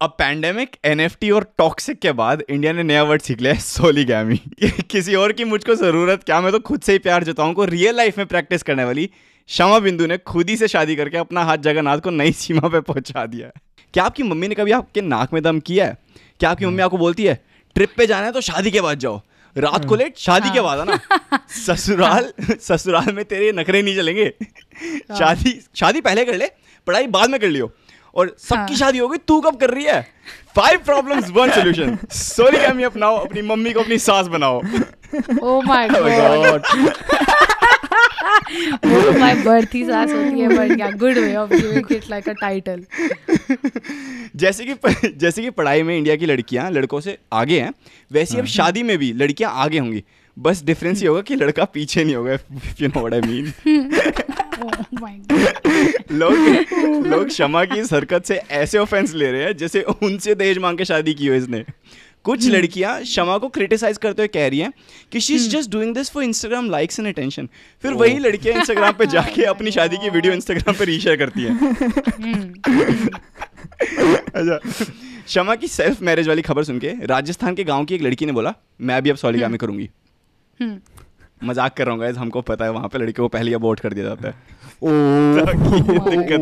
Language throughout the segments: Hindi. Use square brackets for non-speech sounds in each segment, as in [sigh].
अब पैंडेमिक एनएफटी और टॉक्सिक के बाद इंडिया ने नया वर्ड सीख लिया है सोलीगैमी [laughs] किसी और की मुझको ज़रूरत क्या मैं तो खुद से ही प्यार जताऊं को रियल लाइफ में प्रैक्टिस करने वाली शमा बिंदु ने खुद ही से शादी करके अपना हाथ जगन्नाथ को नई सीमा पे पहुँचा दिया है। क्या आपकी मम्मी ने कभी आपके नाक में दम किया है? क्या आपकी मम्मी आपको बोलती है ट्रिप पे जाना है तो शादी के बाद जाओ। रात को लेट शादी के बाद आना [laughs] ससुराल ससुराल में तेरे नखरे नहीं चलेंगे शादी शादी पहले कर ले पढ़ाई बाद में कर लियो। और सबकी हाँ। शादी हो गई तू कब कर रही है? Five problems one solution sorry chemo अपनाओ अपनी मम्मी को अपनी सास बनाओ। ओ माय गॉड वो माय बर्थी सास होती है but yeah good way of giving it like a title जैसे कि जैसे कि पढ़ाई में इंडिया की लड़कियाँ लड़कों से आगे हैं वैसे ही अब शादी में भी लड़कियाँ आगे होंगी। बस डिफरेंस ये होगा कि लड़का पीछे नहीं होगा you know what I mean [laughs] लोग लोग क्षमा की इस हरकत से ऐसे ऑफेंस ले रहे हैं जैसे उनसे दहेज मांग के शादी की हो इसने। कुछ लड़कियाँ क्षमा को क्रिटिसाइज करते हुए कह रही हैं कि she is just doing this for Instagram likes and attention फिर वही लड़कियाँ इंस्टाग्राम पे जाके [laughs] अपनी शादी की वीडियो इंस्टाग्राम पे रीशेयर करती हैं। [laughs] अच्छा क्षमा की सेल्फ मैरिज वाली खबर सुन के राजस्थान के गाँव की एक लड़की ने बोला मैं भी अब सॉलीगामी करूँगी। मज़ाक कर रहा हूँ हमको पता है वहाँ पे लड़के को पहले अबॉर्ट कर दिया जाता है। ताकि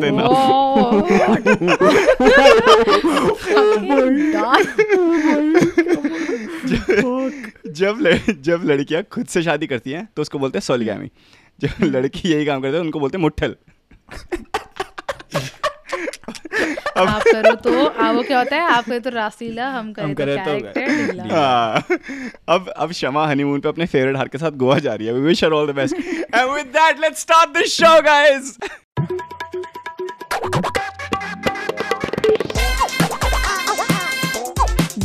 है ना जब जब लड़कियाँ खुद से शादी करती हैं तो उसको बोलते हैं सोलगामी। जब लड़की यही काम करते हैं उनको बोलते हैं मुट्ठल। आप करो तो आ, वो क्या होता है आप करो तो रासीला हम करें हम तो करें तो कैरेक्टर [laughs] हाँ, अब अब शमा हनीमून पे अपने फेवरेट हार के साथ गोवा जा रही है। We wish her all the best and with that let's start this show guys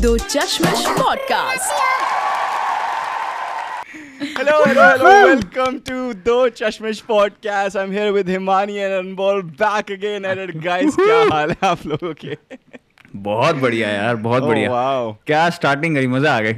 दो चश्मश podcast Hello, hello, hello. Welcome to Do Chashmish Podcast. I'm here with Himani and Anmol back again at it. Guys, क्या हाल है आप लोगों के? बहुत बढ़िया यार बहुत Oh, बढ़िया wow. क्या स्टार्टिंग करी मज़ा आ गई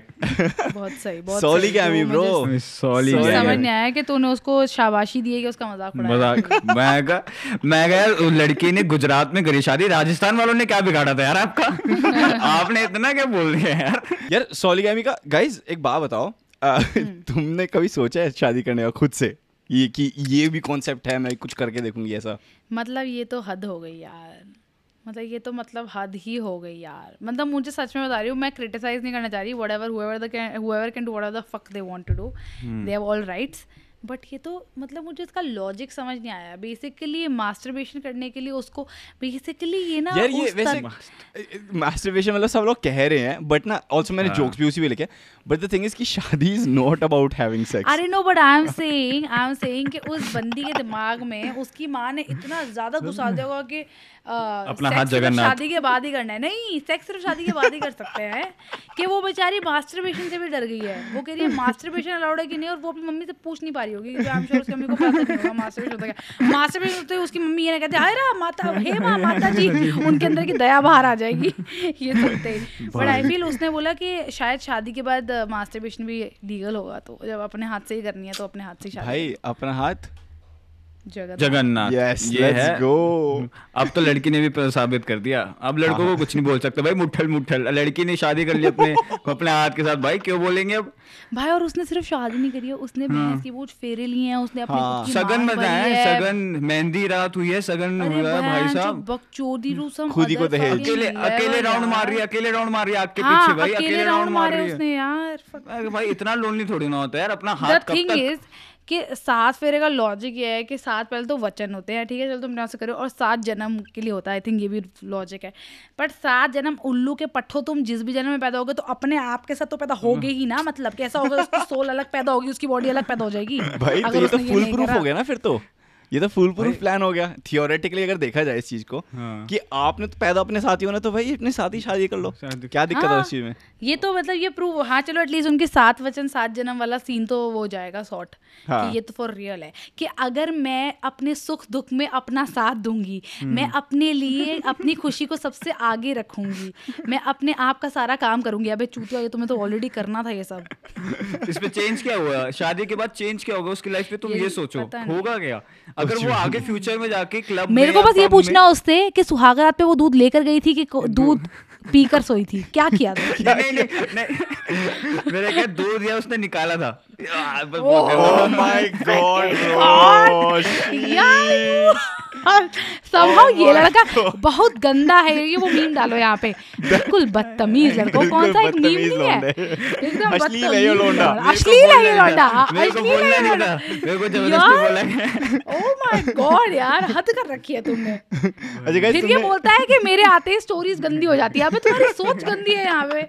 बहुत सही बहुत। Gami, तो bro. मुझे सॉली समझ नहीं आया कि तूने उसको शाबाशी दी है कि उसका मज़ाक उड़ाया मज़ाक [laughs] मैं कहा मैं कहा यार उस लड़की ने गुजरात में करी शादी राजस्थान वालों ने क्या बिगाड़ा था यार आपका [laughs] आपने इतना क्या बोल दिया यार यार सॉलीगैमी का गाइस एक बात बताओ अ, तुमने कभी सोचा है शादी करने का खुद से? ये कि ये भी कॉन्सेप्ट है मैं कुछ करके देखूँगी ऐसा। मतलब ये तो हद हो गई यार। मतलब ये तो मतलब हद ही हो गई यार। मतलब मुझे सच में बता रही हूँ मैं क्रिटिसाइज नहीं करना चाह रही whatever whoever whoever can do what the fuck they want to do they have all rights but ये तो मतलब मुझे इसका लॉजिक समझ नहीं आया। बेसिकली मास्टरबेशन करने के लिए उसको बेसिकली ये ना यार ये उस वैसे मास्टरबेशन [laughs] मतलब सब लोग कह रहे हैं बट ना ऑल्सो मैंने हाँ। जोक्स भी उसी पे लिखे। बट द थिंग इज़ कि शादी is not about having sex अरे no but I am saying I am saying कि उस बंदी के दिमाग में उसकी माँ ने इतना ज़्यादा गुस्सा दिया होगा कि अपना हाथ जगन्नाथ। शादी के बाद ही करना है। नहीं सेक्स सिर्फ़ शादी के बाद ही कर सकते हैं कि वो बेचारी मास्टरबेशन से भी डर गई है। वो कह रही है मास्टरबेशन अलाउड है कि नहीं? और वो अपनी मम्मी से पूछ नहीं पा रही होगी क्योंकि आई एम श्योर उसकी मम्मी को पता नहीं होगा मास्टरबेशन होता क्या। मास्टरबेशन होते उसकी मम्मी ये ना कहती हाय रा माता हे माँ [laughs] माता जी उनके अंदर की दया बाहर आ जाएगी। ये सुनते ही। बट आई फील उसने बोला कि शायद शादी के बाद मास्टरबेशन भी लीगल होगा तो जब अपने हाथ से ही करनी है तो अपने हाथ से ही शादी भाई अपना हाथ जगन्नाथ। यस ये लेट्स है। गो [laughs] अब तो लड़की ने भी साबित कर दिया। अब लड़कों को कुछ नहीं बोल सकते। भाई मुठल मुठल लड़की ने शादी कर ली अपने [laughs] अपने हाथ के साथ। भाई क्यों बोलेंगे अब? भाई और उसने सिर्फ़ शादी नहीं करी है। उसने भैंस की वो फेरे लिए हैं। उसने अपनी हाँ। सगन भरी है। है। सगन मेहंदी रात हुई है। सगन हुआ है भाई साहब। बकचोदी रूसम खुद ही को दहेज। अकेले अकेले राउंड मार रही है। अकेले राउंड मार रही है। आपके हाँ, पीछे भाई अकेले राउंड मार रही है। उसने यार। भाई इतना लोनली थोड़ी ना होता है यार। अपना हाथ कब थिंग तक इज़ कि सात फेरे का लॉजिक ये है कि सात पहले तो वचन होते हैं ठीक है? चलो तुम यहाँ से करो और सात जन्म के लिए होता है आई थिंक ये भी लॉजिक है। बट सात जन्म उल्लू के पट्ठो तुम जिस भी जन्म में पैदा होगे तो अपने आप के साथ तो पैदा होगे ही ना मतलब कैसा होगा उसकी [laughs] सोल अलग पैदा होगी उसकी बॉडी अलग पैदा हो जाएगी। भाई तो ये तो फुल प्रूफ हो गया ना फिर तो। ये तो फुल प्रूफ प्लान हो गया। थियोरेटिकली अगर देखा जाए इस चीज़ को हाँ। कि आपने तो पैदा अपने साथ ही होना तो भाई अपने साथ ही शादी कर लो। क्या दिक्कत है हाँ। उस चीज़ में? ये तो मतलब ये प्रूव हाँ चलो एटलीस्ट उनके सात वचन सात जन्म वाला सीन तो वो जाएगा सॉर्ट हाँ। कि ये तो फॉर रियल है। कि अगर मैं अपने सुख दुख में अपना साथ दूँगी मैं अपने लिए अपनी खुशी को सबसे आगे रखूँगी मैं अपने आप का सारा काम करूँगी। अबे चूतिया ये तुम्हें तो ऑलरेडी करना था ये सब। इस पे चेंज क्या हुआ? शादी के बाद चेंज क्या होगा? उसकी लाइफ पे तुम ये सोचो। होगा क्या? अगर वो आगे फ्यूचर में जाके क्लब मेरे को बस ये पूछना उससे कि सुहागरात पे वो दूध लेकर गई थी कि दूध। पीकर सोई थी? क्या किया था? [laughs] नहीं नहीं नहीं। मेरे क्या दूध दिया उसने निकाला था। माय [laughs] बस somehow ये लड़का [laughs] बहुत गंदा है ये वो मीम डालो यहाँ पे। बिल्कुल [laughs] बदतमीज लड़को। कौन सा एक मीम नहीं है? एकदम [laughs] अश्लील है ये लौंडा। अश्लील है ये लौंडा। है। ओ माय गॉड यार। हद कर रखी है तुमने। अच्छा फिर ये बोलता है कि मेरे आते ही स्टोरीज गंदी हो जाती है। अबे तुम्हारी सोच गंदी है यहाँ पे।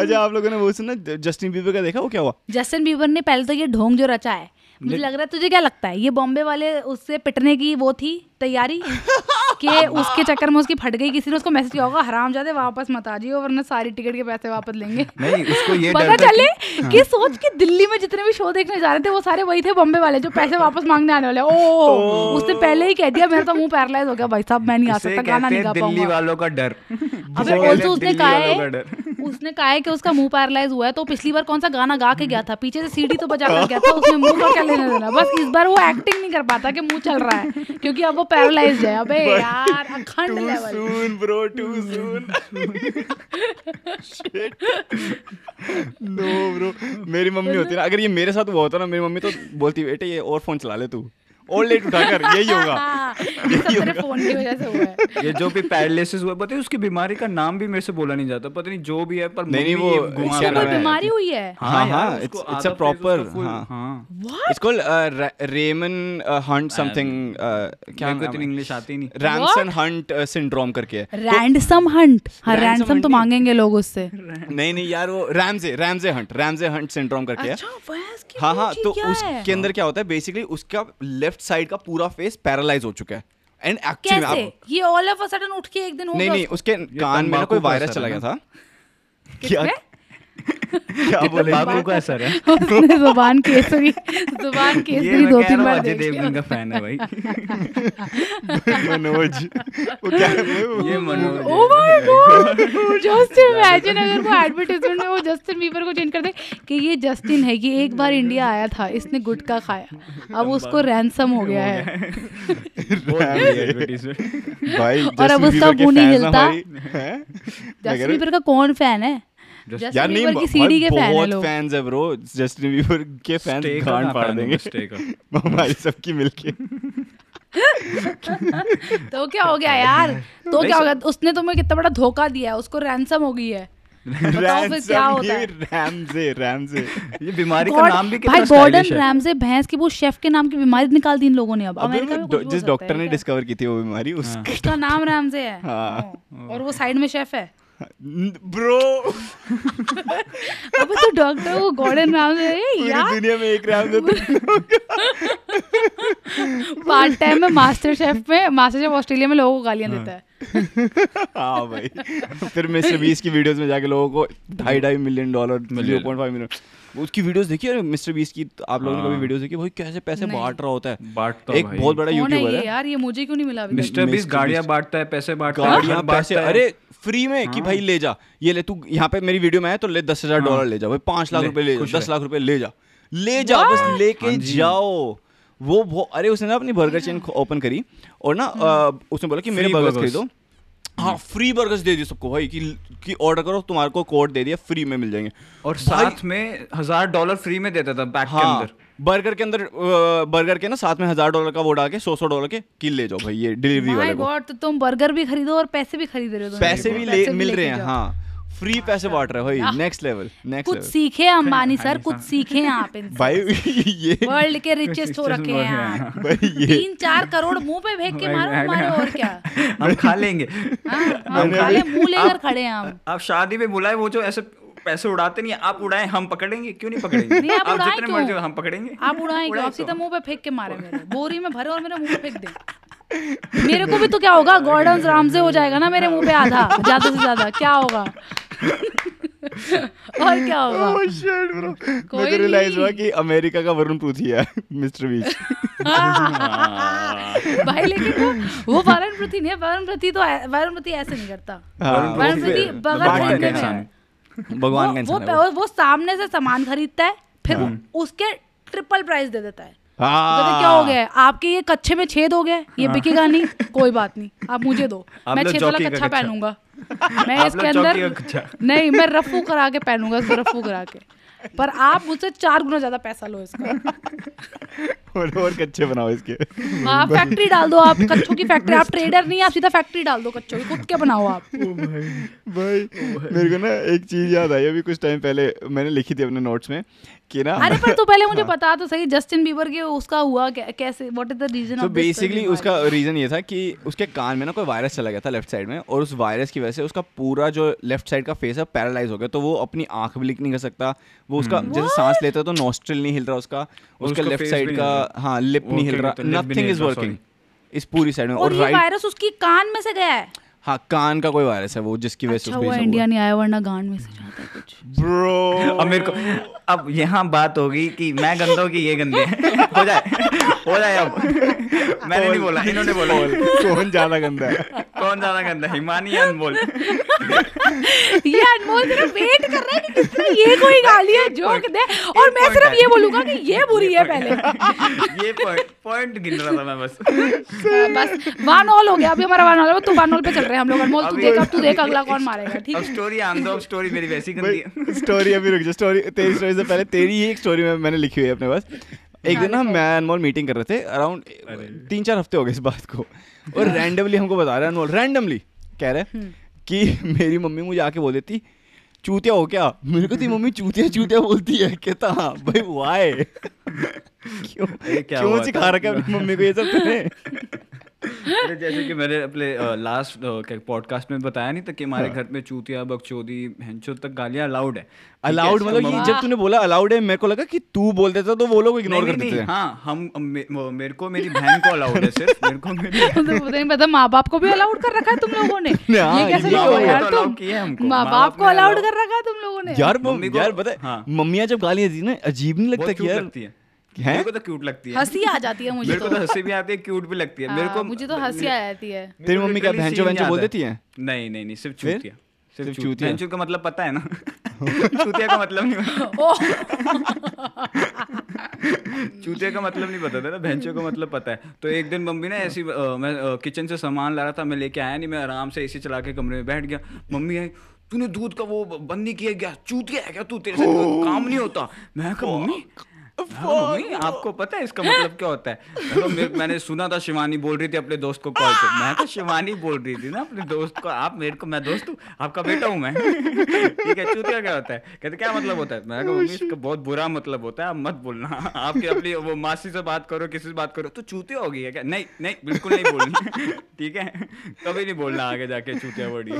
अच्छा आप लोगों ने वो सुना जस्टिन बीबर का देखा? वो क्या हुआ? जस्टिन बीबर ने पहले तो ये ढोंग जो रचा है मुझे लग रहा है तुझे क्या लगता है? ये बॉम्बे वाले उससे पिटने की वो थी तैयारी? [laughs] कि उसके चक्कर में उसकी फट गई किसी ने उसको मैसेज किया होगा हराम जाते वापस मत आ जाइए वरना सारी टिकट के पैसे वापस लेंगे। नहीं उसको ये [laughs] पता चले कि- हाँ। कि सोच कि दिल्ली में जितने भी शो देखने जा रहे थे वो सारे वही थे बॉम्बे वाले जो पैसे वापस मांगने आने वाले। ओ [laughs] उसने पहले ही कह दिया मेरा तो मुँह पैरालाइज हो गया भाई साहब मैं नहीं आ सकता गाना नहीं गा दिल्ली वालों का डर। अबे ऑल्सो उसने कहा है? उसने कहा है कि उसका मुँह पैरालाइज हुआ है तो पिछली बार कौन सा गाना गा के गया था? पीछे से सीढ़ी तो बजा कर गया था उसने मुँह का क्या लेना। देना बस इस बार वो एक्टिंग नहीं कर पाता कि मुँह चल रहा है क्योंकि अब वो पैरालाइज है। अबे यार अखंड too level soon bro too soon no bro मेरी मम्मी होती ना अगर ये मेरे साथ हुआ होता ना मेरी मम्मी तो बोलती बेटे ये और फ़ोन चला ले तू। और लेट उठाकर यही होगा। ये सब मेरे फ़ोन की वजह से हुआ है। [laughs] ये जो भी पैरालिसिस हुआ पता है उसकी बीमारी का नाम भी मेरे से बोला नहीं जाता पता नहीं जो भी है पर नहीं, नहीं, वो क्या नाम है? बीमारी हुई है? हाँ, हाँ, हाँ। हाँ। What? It's called Ramsay Hunt something क्या मेरे को इतनी इंग्लिश आती नहीं। रैमसन हंट सिंड्रोम करके है। रैंडसम हंट हाँ Ransom रैंडसम तो मांगेंगे लोग उससे। नहीं नहीं यार वो Ramsay Ramsay Hunt Ramsay Hunt syndrome करके है। अच्छा भैंस की हाँ हाँ तो उसके अंदर क्या होता है? बेसिकली उसका लेफ़्ट साइड का पूरा फेस पैरालाइज हो चुका है। एंड एक्चुअली आप ये ऑल ऑफ़ अ सडन उठ के एक दिन हो नहीं नहीं उसके। कान में ना कोई वायरस चला गया था। क्या? क्या ये बोले? तंबाकू का असर है। [laughs] उसने ज़ुबान केसरी ज़ुबान [laughs] ये केसरी दो तीन बार अजय देवगन का फ़ैन है भाई। [laughs] मनोज वो क्या है? ये Manoj oh my god just imagine अगर वो एडवर्टाइजमेंट में वो जस्टिन बीबर को चेंज कर दे कि ये जस्टिन है कि एक बार इंडिया आया था इसने गुटखा खाया। अब उसको रैंसम हो गया है। भाई और अब उसका मुँह नहीं हिलता। हैं? जस्टिन बीबर का कौन फ़ैन है? यार नहीं की सीडी के फ़ैन बहुत फैंस है ब्रो जस्टिन बीबर के फैंस गांड फाड़ देंगे। [laughs] हमारी सबकी मिलके। [laughs] तो क्या हो गया यार? तो क्या हो गया? उसने तुम्हें कितना बड़ा धोखा दिया है? उसको रैंसम हो गई है। बताओ फिर क्या होता है? रैमजे रैमजे ये बीमारी का नाम भी भाई गॉर्डन स्टाइलिश भैंस की वो शेफ के नाम की बीमारी निकाल दी इन लोगों ने अब। अमेरिका में हो जिस डॉक्टर ने डिस्कवर की थी वो बीमारी उसका नाम रैमसे है। हाँ। और वो साइड में शेफ है। ब्रो [laughs] अब तो डॉक्टर वो गॉर्डन रैमसे है पूरी यार. दुनिया में एक रैमजे पार्ट टाइम में मास्टर शेफ में मास्टर शेफ ऑस्ट्रेलिया में लोगों को गालियाँ देता है। हाँ। [laughs] भाई। फिर मिस्टर बीस की वीडियोस में जाके लोगों को ढाई ढाई million dollar zero million. Point five million उसकी वीडियोस देखी? है मिस्टर बीस की तो आप लोगों ने कभी हाँ। वीडियोस देखी? भाई कैसे पैसे बांट रहा होता है? बांटता एक बहुत बड़ा यूट्यूबर है। यार ये मुझे क्यों नहीं मिला अभी मिस्टर बीस गाड़ियाँ बांटता है पैसे बांटता है गाड़ियाँ पैसे। बांटता है। अरे फ्री में कि भाई ले जा। ये ले तू यहाँ पे मेरी वीडियो में है तो ले दस हज़ार हाँ। डॉलर ले जा। भाई पाँच लाख रुपए ले जा दस। लाख रुपए ले जा। ले जा बस लेके हाँ जाओ। वो वो अरे उसने ना अपनी बर्गर चेन ओपन करी और ना उसने बोला कि मेरे बर्गर। खरीदो। हाँ फ्री बर्गर्स दे दिए सबको भाई कि कि ऑर्डर करो तुम्हारे को कोड दे दिया फ्री में मिल जाएँगे। और साथ में हज़ार डॉलर फ्री में देता था बैग के हाँ अंदर। बर्गर के अंदर बर्गर के ना साथ में हज़ार डॉलर का वो डाल के सौ सौ डॉलर के किल ले जाओ भाई ये डिलीवरी वाले को। तो तुम बर्गर भी खरीदो और पैसे भी खरीद रहे हो पैसे भी ले मिल रहे हैं हाँ। फ्री पैसे बांट रहे हैं। भाई नेक्स्ट लेवल नेक्स्ट कुछ सीखे अंबानी सर कुछ सीखे आप इनसे। [laughs] भाई ये वर्ल्ड के रिचेस्ट हो रखे हैं भाई ये तीन चार करोड़ मुँह पे फेंक के मारो हमारे और क्या? [laughs] हम खा लेंगे। हाँ, हम खाले मुँह लेकर खड़े हैं हम। आप शादी में बुलाए वो जो ऐसे पैसे उड़ाते नहीं आप उड़ाए हम पकड़ेंगे क्यों नहीं पकड़ेंगे? नहीं, आप उड़ाएँ जितने मर्ज़ी हो, हम पकड़ेंगे। आप उड़ाएँगे आप सीधा तो। मुँह पे फेंक के मारे मेरे बोरी में भरे और मेरे मुँह पे फेंक दे। मेरे को भी तो क्या होगा गॉर्डन राम से हो जाएगा ना मेरे मुँह पे आधा ज़्यादा से ज़्यादा क्या होगा [laughs] और क्या होगा Oh shit, bro. कोई को रियलाइज़ नहीं। हुआ कि अमेरिका का वरुण पृथ्वी है [laughs] मिस्टर बीच [laughs] भाई लेकिन वो वो वरुण प्रति नहीं है वरुण प्रति तो वरुण प्रति ऐसे नहीं करता वरुण प्रति बगल भगवान में है। है। भगवान का वो इंसान वो, वो। वो सामने से सामान खरीदता है फिर उसके ट्रिपल प्राइस दे देता है कहते क्या हो गया? आपके ये कच्चे में छेद हो गया? ये बिकेगा नहीं? कोई बात नहीं। आप मुझे दो। [laughs] मैं छेद वाला चौकी का कच्चा कच्चा। पहनूँगा। [laughs] मैं इसके अंदर [laughs] नहीं मैं रफू करा के पहनूँगा इसको रफू करा के। पर आप मुझसे चार गुना ज़्यादा पैसा लो इसका। और और कच्चे बनाओ इसके। आप फैक्ट्री डाल दो आप कच्चों की फैक्ट्री। आप ट्रेडर नहीं आप सीधा फैक्ट्री डाल दो कच्चों की। खुद के बनाओ आप? भाई भाई मेरे को ना एक चीज़ याद आई। अभी कुछ टाइम पहले मैंने लिखी थी अपने नोट्स में। कि ना? अरे पर तू पहले मुझे बता तो सही जस्टिन बीबर के उसका हुआ कैसे व्हाट इज़ द रीजन तो बेसिकली उसका रीजन ये था कि उसके कान में ना कोई वायरस चला गया था लेफ़्ट साइड में और उस वायरस की वजह से उसका पूरा जो लेफ़्ट साइड का फेस है पैरालाइज हो गया। तो वो अपनी आँख भी लिख नहीं कर सकता। वो उसका जैसे सांस लेता है तो नोस्ट्रिल नहीं हिल रहा उसका। उसका लेफ़्ट साइड का हाँ। लिप नहीं हिल रहा। हैं, नथिंग इज़ वर्किंग इस पूरी साइड में। और और राइट वायरस उसकी कान में से गया है? हाँ कान का कोई वायरस है वो जिसकी वजह से अच्छा हुआ। इंडिया नहीं आया वरना गांड में से जाता है कुछ। ब्रो अब मेरे को अब यहाँ बात होगी कि मैं गंदा हूँ कि ये गंदे हैं? [laughs] हो जाए। हो जाए अब। मैंने नहीं बोला इन्होंने बोला। कौन ज़्यादा गंदा है? कौन ज़्यादा गंदा है? हिमानी या अनमोल? ये अनमोल सिर्फ़ वेट कर रहा है कि किस तरह ये कोई गाली है जोक दे। और मैं सिर्फ़ ये बोलूँगा कि ये बुरी है पहले। ये पॉइंट पॉइंट गिन रहा था मैं बस। बस वन ऑल हो गया। अभी हमारा वन ऑल है तो वन ऑल पे चल रहे हैं हम लोग अनमोल तू देख अब तू देख अगला कौन मारेगा ठीक अब है? स्टोरी आन दो अब स्टोरी मेरी वैसी गंदी है। स्टोरी अभी रुक जा स्टोरी तेरी स्टोरी से पहले तेरी ही एक स्टोरी में मैंने लिखी हुई है अपने पास। एक दिन ना मैं अनमोल मीटिंग कर रहे थे अराउंड तीन चार हफ़्ते हो गए इस बात को। और रैंडमली हमको बता रहा है अनमोल रैंडमली कह रहे हैं कि मेरी मम्मी मुझे आके बोल देती चूतिया हो क्या? मेरे को तेरी मम्मी चूतिया चूतिया बोलती है कहता हाँ भाई वाई [laughs] क्यों? क्यों सिखा रखा है अपनी मम्मी को ये सब जैसे कि मैंने अपने लास्ट पॉडकास्ट में बताया नहीं था कि हमारे घर में चूतिया बकचोदी भैंचो तक गालियाँ अलाउड है। अलाउड मतलब ये जब तूने बोला अलाउड है मेरे को लगा कि तू बोल देता तो वो लोग इग्नोर कर देते। हैं हाँ हम मेरे को मेरी बहन को अलाउड है सिर्फ़ मेरे को मेरी [laughs] तो पता माँ बाप को भी अलाउड कर रखा है तुम लोगों ने? [laughs] हाँ, ये कैसे हो यार तुम? है माँ बाप को अलाउड कर रखा है तुम लोगों ने? यार मम्मी को- यार पता है हाँ। मम्मियाँ जब गालियाँ दी ना अजीब नहीं लगता कि यार लगती है? मेरे को तो क्यूट लगती है। हँसी आ जाती है मुझे मेरे को तो। तो हँसी भी आती है क्यूट भी लगती है। मेरे हाँ, को मुझे तो हँसी आ जाती है। तेरी मम्मी क्या भैंचो याद बोल देती हैं? नहीं नहीं नहीं सिर्फ़ चूतिया। सिर्फ़ चूतिया? चूतिया? भैंचो का मतलब पता है ना? [laughs] चूतिया का मतलब नहीं [laughs] [laughs] चूतिया का मतलब नहीं पता था ना भैंचो का मतलब पता है। तो एक दिन मम्मी ना ऐसी मैं किचन से सामान ला रहा था मैं लेके आया नहीं मैं आराम से एसी चला के कमरे में बैठ गया। मम्मी आई तूने दूध का वो बंद नहीं किया गया चूतिया है क्या तू? तेरे से काम नहीं होता? मैं कहा मम्मी कहा, मम्मी आपको पता है इसका मतलब क्या होता है? "मेरे- मैंने सुना था शिवानी बोल रही थी अपने दोस्त को कॉल पे। मैं तो शिवानी बोल रही थी ना अपने दोस्त को आप मेरे को मैं दोस्त हूँ आपका बेटा हूँ मैं। ठीक है चूतिया क्या होता है? कहते क्या मतलब होता है? मैं कहा मम्मी इसका बहुत बुरा मतलब होता है आप मत बोलना। आपके अपनी वो मासी से बात करो किसी से बात करो तो चूतिया होगी है क्या? नहीं नहीं बिल्कुल नहीं बोलनी। ठीक है? कभी नहीं बोलना आगे जाके चूतिया वर्डी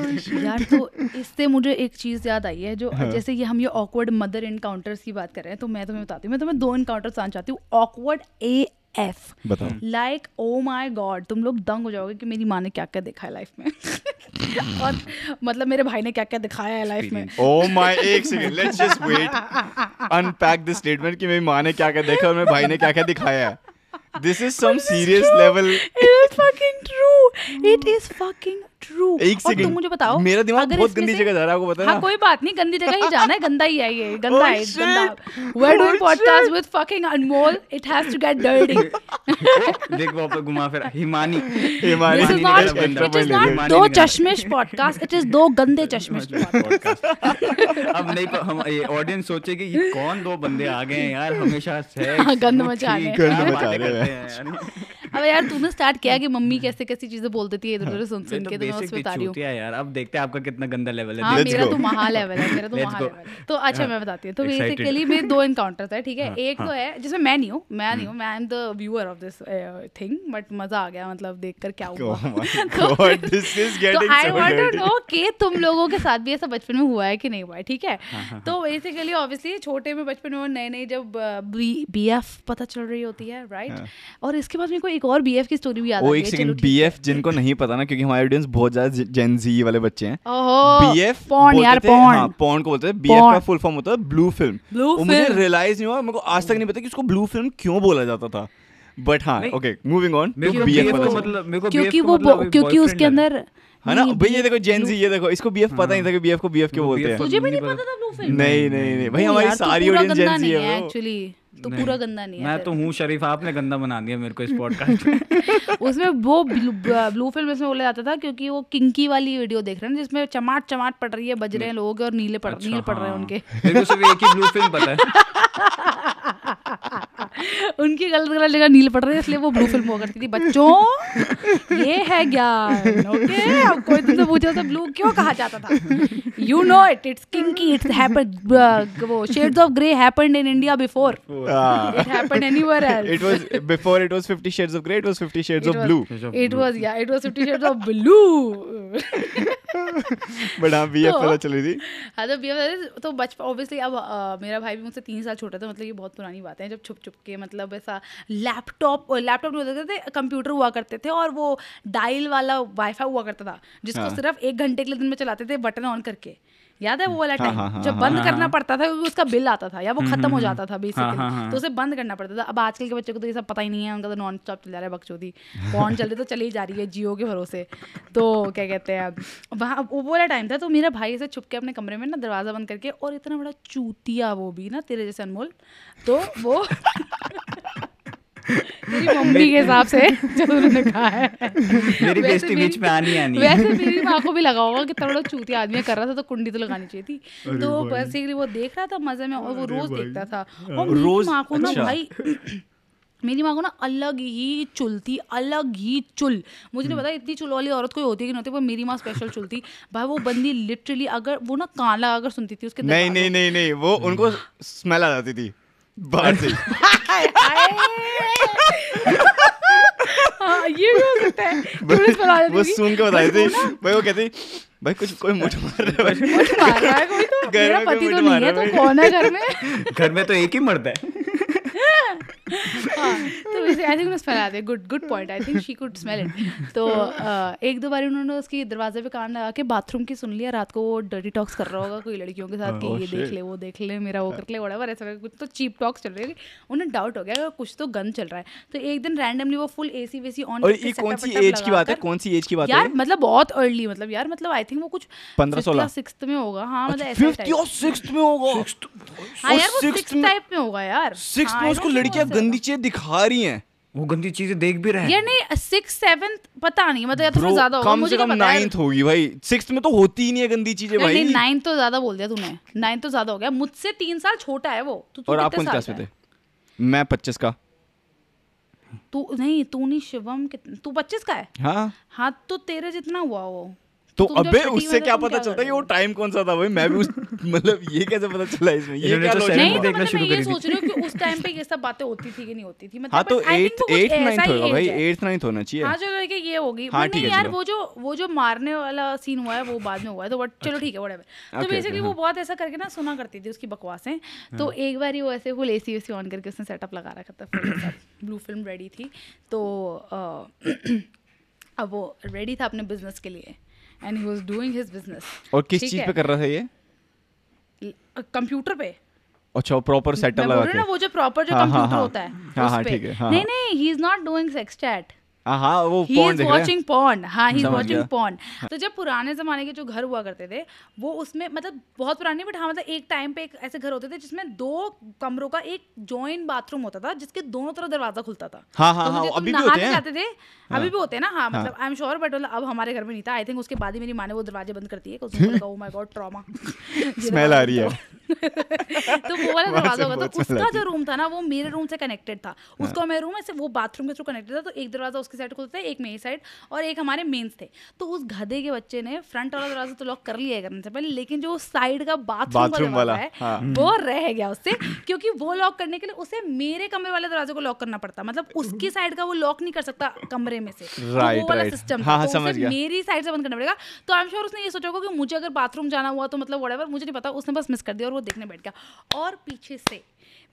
यार तो इससे मुझे एक चीज़ याद आई है जो जैसे ये हम ये ऑकवर्ड मदर इनकाउंटर्स की बात कर रहे हैं तो मैं तुम्हें बताती हूँ मैं तुम्हें दो इनकाउंटर्स आना चाहती हूँ। ऑकवर्ड ए एफ़ बताओ। लाइक ओ माई गॉड तुम लोग दंग हो जाओगे कि मेरी माँ ने क्या क्या दिखा है लाइफ में। [laughs] और मतलब मेरे भाई ने क्या क्या दिखाया है लाइफ में। ओ माय एक second let's just wait unpack this statement कि मेरी माँ ने क्या क्या देखा और मेरे भाई ने क्या क्या दिखाया है। This is some serious level It is fucking true. It is fucking true. एक और तुम मुझे बताओ मेरा दिमाग अगर बहुत गंदी जगह जा रहा है, आपको पता है हाँ कोई बात नहीं गंदी जगह ही जाना है गंदा ही है ये गंदा Oh है गंदा we're doing Oh podcast shit. with fucking Anmol it has to get dirty. [laughs] देख वापस घुमा फिर। हिमानी। हिमानी this is ने not extra it point is ले not लिया। दो चश्मिश podcast it is दो गंदे चश्मिश [laughs] अब नहीं हम ये ऑडियंस सोचेगी ये कौन दो बंदे आ गए हैं यार हमेशा sex, हाँ, वो गंद मचा रहे हैं। हैं। अब यार तूने स्टार्ट किया कि मम्मी [laughs] कैसे कैसी चीज़ें बोल देती है इधर उधर सुन सुन तो के तो मैं basic उस पे बता रही हूँ। यार। अब देखते हैं आपका कितना गंदा लेवल है। हाँ मेरा तो महा लेवल है मेरा तो [laughs] महा लेवल है। तो अच्छा मैं बताती हूँ। तो बेसिकली मेरे दो [laughs] इनकाउंटर्स है ठीक है? एक तो है। जिसमें मैं नहीं हूँ मैं नहीं हूँ मैं am the viewer of this thing but मज़ा आ गया मतलब देखकर क्या Oh हुआ is तो आई वांट टू नो कि तुम लोगों के साथ भी ऐसा बचपन में हुआ है कि नहीं हुआ है ठीक है? हाँ, तो बेसिकली ऑब्वियसली छोटे में बचपन में नए नए जब बीएफ पता चल रही होती है राइट और इसके बाद मेरे को एक और बीएफ की स्टोरी भी याद आ एक सेकंड बीएफ जिनको नहीं पता ना क्योंकि हमारे ऑडियंस बहुत ज़्यादा जेन जी वाले बच्चे हैं ओहो बीएफ पॉन यार पॉन पॉन को बोलते हैं बीएफ. का फुल फॉर्म होता है ब्लू फ़िल्म Blue वो मुझे रियलाइज़ नहीं हुआ मेरे को आज तक नहीं पता कि उसको ब्लू फ़िल्म क्यों बोला जाता था बट हाँ ओके मूविंग ऑन मेरे को बीएफ BF का मतलब मेरे को क्योंकि वो मतलब क्योंकि उसके अंदर है ना भाई ये देखो जेन जी ये देखो इसको बीएफ पता नहीं था कि बीएफ को बीएफ क्यों बोलते हैं तुझे भी नहीं नहीं पता था ब्लू फ़िल्म नहीं नहीं नहीं भाई हमारी सारी ऑडियंस जेन जी है एक्चुअली तो पूरा गंदा नहीं है मैं तो हूँ शरीफ आपने गंदा बना दिया मेरे को इस [laughs] पॉडकास्ट में। उसमें वो ब्लू ब्लू फ़िल्म इसमें बोला जाता था क्योंकि वो किंकी वाली वीडियो देख रहे हैं जिसमें चमाट चमाट पड़ रही है बज रहे हैं लोग और नीले पड़ नील पड़ रहे हैं हाँ। उनके। एक ही ब्लू फ़िल्म पता है। [laughs] उनकी गलत गलत जगह नील पड़ रहे हैं इसलिए वो ब्लू फ़िल्म हुआ करती थी। बच्चों ये है ज्ञान ओके अब कोई तुमसे पूछो तो ब्लू क्यों कहा जाता था? You know it it's kinky it's happened वो shades of grey happened in India before Ah. It happened anywhere else it [laughs] was before it was 50 shades of grey it was 50 shades it of was, blue It was yeah, it was Fifty Shades of Blue. [laughs] but हाँ बीएफ तो- पता चली थी हाँ तो BF तो बचपन ऑब्वियसली अब अ, मेरा भाई भी मुझसे तीन साल छोटा था मतलब ये बहुत पुरानी बातें हैं जब छुप छुप के मतलब ऐसा लैपटॉप लैपटॉप नहीं होते थे कंप्यूटर हुआ करते थे और वो डायल वाला वाईफाई हुआ करता था जिसको हाँ। सिर्फ़ एक घंटे के लिए दिन में चलाते थे बटन ऑन करके याद है वो वाला टाइम हाँ, हाँ, जब हाँ, बंद हाँ, करना हाँ। पड़ता था क्योंकि उसका बिल आता था या वो खत्म हो जाता था बेसिकली। तो उसे बंद करना पड़ता था। अब आजकल के बच्चों को तो ये सब पता ही नहीं है उनका तो नॉन स्टॉप चल जा रहा है बकचोदी। कौन चल रही तो चली जा रही है जियो के भरोसे। तो क्या कहते हैं वहाँ वो वाला टाइम था तो मेरा भाई ऐसे छुप के अपने कमरे में ना दरवाज़ा बंद करके और इतना बड़ा चूतिया वो भी ना तेरे जैसे अनमोल तो वो मेरी मम्मी के हिसाब से जो उन्होंने कहा है। मेरी वैसे बेइज्जती मेरी- बीच में आनी आनी वैसे मेरी माँ को भी लगा होगा कि बड़ा चूतिया आदमी कर रहा था तो कुंडी तो लगानी चाहिए थी। तो बेसिकली वो देख रहा था मज़े में और वो रोज देखता था। और मेरी रोज- माँ को ना अच्छा। भाई मेरी माँ को ना अलग ही चुल थी अलग ही चुल। मुझे नहीं पता इतनी चुल वाली औरत कोई होती कि नहीं होती पर मेरी माँ स्पेशल चुल थी। भाई वो बंदी लिटरली अगर वो ना कान लगा कर सुनती थी उसके नहीं नहीं नहीं नहीं वो उनको स्मेल आ जाती थी। बाहर [laughs] हाँ, ये भी हो सकता है। [laughs] वो सुन के बताई थी भाई वो कहती भाई कुछ कोई मुठ मार रहा है भाई। मुझ मार रहा है कोई तो। घर मेरा में पति तो नहीं है तो कौन है घर में? [laughs] घर में तो एक ही मर्द हाँ, तो वैसे आई थिंक स्मेल आते good good point I think she could smell it तो एक दो बार उन्होंने उसकी दरवाजे पे कान लगा के बाथरूम की सुन लिया। रात को वो डर्टी टॉक्स कर रहा होगा कोई लड़कियों के साथ कि Oh, ये देख ले वो देख ले मेरा वो कर ले वड़ेवर ऐसा कुछ तो चीप टॉक्स चल रही है। उन्हें डाउट हो गया कुछ तो गन चल रहा है। तो एक दिन रैंडमली वो फुल एसी वेसी ऑन और ये कौन सी एज की बात है? कौन सी एज की बात है? यार मतलब बहुत अर्ली मतलब यार मतलब आई थिंक वो कुछ 15 16 सिक्स में होगा। हाँ मतलब ऐसा फिफ्थ और सिक्स में होगा? हाँ यार वो सिक्स टाइप में होगा यार। सिक्स हाँ, में उसको लड़कियाँ ऐसा गंदी चीज़ें दिखा रही हैं। वो गंदी चीज़ें देख भी रहे हैं। यार नहीं सिक्स सेवन्थ पता नहीं मतलब या तो ज़्यादा होगा कम मुझे से कम नाइन्थ होगी भाई। सिक्स में तो होती ही नहीं है गंदी चीज़ें भाई। नहीं नाइन्थ तो ज़्यादा बोल दिया तूने। नाइन्थ तो ज़्यादा हो गया। मुझसे तीन साल छोटा है वो। तो तू और आप कौन क्लास में थे मैं पच्चीस का। तू नहीं तू नहीं शिवम कितने तू पच्चीस का है? हाँ। हाँ तो तेरे जितना हुआ वो। तो अबे उससे क्या पता चलता है कि वो टाइम कौन सा था भाई? मैं भी [laughs] मतलब ये कैसे पता चला इसमें? ये क्या तो logic seventh नहीं तो देखना मतलब शुरू मैं ये करी सोच रही हूँ कि उस टाइम पे ये सब बातें होती थी कि नहीं होती थी। मतलब हाँ तो but I think एट्थ वो कुछ एट्थ ऐसा नाइन्थ ही होगा भाई। है। एट्थ नाइन्थ होना चाहिए। हाँ चलो ठीक है ये होगी हाँ, हाँ, नहीं यार वो जो वो जो मारने वाला सीन हुआ है वो बाद में हुआ है। तो बट चलो ठीक है whatever तो बेसिकली वो हाँ। बहुत ऐसा करके ना सुना करती थी उसकी बकवासें। तो एक बार ही वो ऐसे फुल एसी वेसी ऑन करके उसने सेटअप लगा रखा था ब्लू फ़िल्म रेडी थी। तो [clears throat] अब वो रेडी था अपने बिज़नेस के लिए। And he was doing his business और किस चीज़ पे कर रहा था ये? कंप्यूटर पे। अच्छा प्रॉपर सेटअप लगा के। ना वो जो प्रॉपर जो हाँ, हाँ, कंप्यूटर हाँ। होता है हाँ हाँ, ठीक है, हाँ, नहीं हाँ। नहीं he is not doing sex chat हाँ हाँ। वो ही हैं वॉचिंग हाँ ही। वॉचिंग। तो जब पुराने जमाने के जो घर हुआ करते थे वो उसमें मतलब बहुत पुराने बट हाँ मतलब एक टाइम पे एक ऐसे घर होते थे जिसमें दो कमरों का एक जॉइंट बाथरूम होता था जिसके दोनों तरफ़ दरवाज़ा खुलता था। हाँ, हाँ, तो हाँ, अभी भी होते हैं। जाते थे अभी भी होते हैं ना हाँ मतलब आई एम श्योर बट मतलब अब हमारे घर में नहीं था। आई थिंक उसके बाद ही मेरी माँ ने वो दरवाजे बंद कर दिए माय गॉड ट्रॉमा स्मेल आ रही है। तो वो वाला [laughs] दरवाज़ा होगा तो उसका जो रूम था ना वो मेरे रूम से कनेक्टेड था। हाँ। उसका मेरा रूम ऐसे वो बाथरूम के थ्रू कनेक्टेड था तो एक दरवाज़ा उसके साइड खुलता है एक मेरी साइड और एक हमारे मेंस थे। तो उस गधे के बच्चे ने फ्रंट वाला दरवाज़ा तो लॉक कर लिया करने से पहले लेकिन जो साइड का बाथरूम वाला, है हाँ। वो रह गया उससे क्योंकि वो लॉक करने के लिए उसे मेरे कमरे वाले दरवाजे को लॉक करना पड़ता। मतलब उसकी साइड का वो लॉक नहीं कर सकता कमरे में से। [laughs] तो वो वाला right. सिस्टम हाँ, हाँ, तो समझ गया। मेरी साइड से बंद करना पड़ेगा। तो आई एम श्योर उसने ये सोचा होगा कि मुझे अगर बाथरूम जाना हुआ तो मतलब वड़ेवर मुझे नहीं पता उसने बस मिस कर दिया और वो देखने बैठ गया। और पीछे से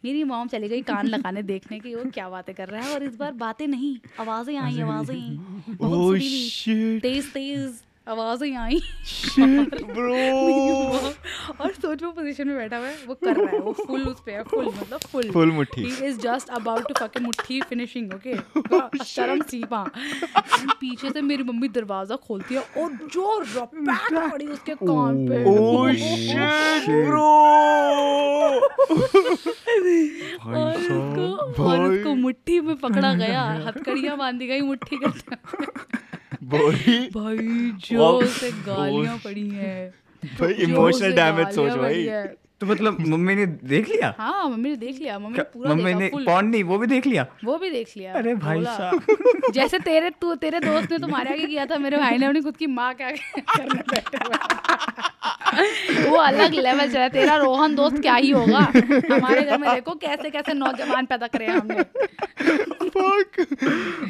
मेरी मॉम चली गई कान लगाने देखने की वो क्या बातें कर रहा है और इस बार बातें नहीं आवाज़ें आवाज़ें आई बहुत Oh, सुरीली, shit. तेज तेज आवाज़ें आई। ब्रो और सोच वो पोजीशन में बैठा हुआ है वो कर रहा है वो फुल उस पे है फुल मतलब फुल Full मुट्ठी। He is just about to fucking मुट्ठी फिनिशिंग ओके [laughs] शर्म सीपा पीछे से मेरी मम्मी दरवाज़ा खोलती है और जो रपैट पड़ी उसके कान पे। ओह शिट ब्रो और उसको और उसको मुट्ठी में पकड़ा गया हथकड़ियाँ बांधी गई मुट्ठी के [laughs] भाई भाई जो से गालियाँ पड़ी हैं। भाई इमोशनल डैमेज सोच भाई। तो मतलब [laughs] मम्मी ने देख लिया हाँ मम्मी ने देख लिया मम्मी ने पूरा मम्मी ने। पॉन नहीं वो भी देख लिया वो भी देख लिया अरे भाई साहब। [laughs] जैसे तेरे तू तेरे दोस्त ने तुम्हारे आगे किया था मेरे भाई ने अपनी खुद की माँ के आगे [laughs] करने बैठे वो अलग लेवल चला तेरा रोहन दोस्त क्या ही होगा हमारे घर में देखो कैसे कैसे नौजवान पैदा करे हमने.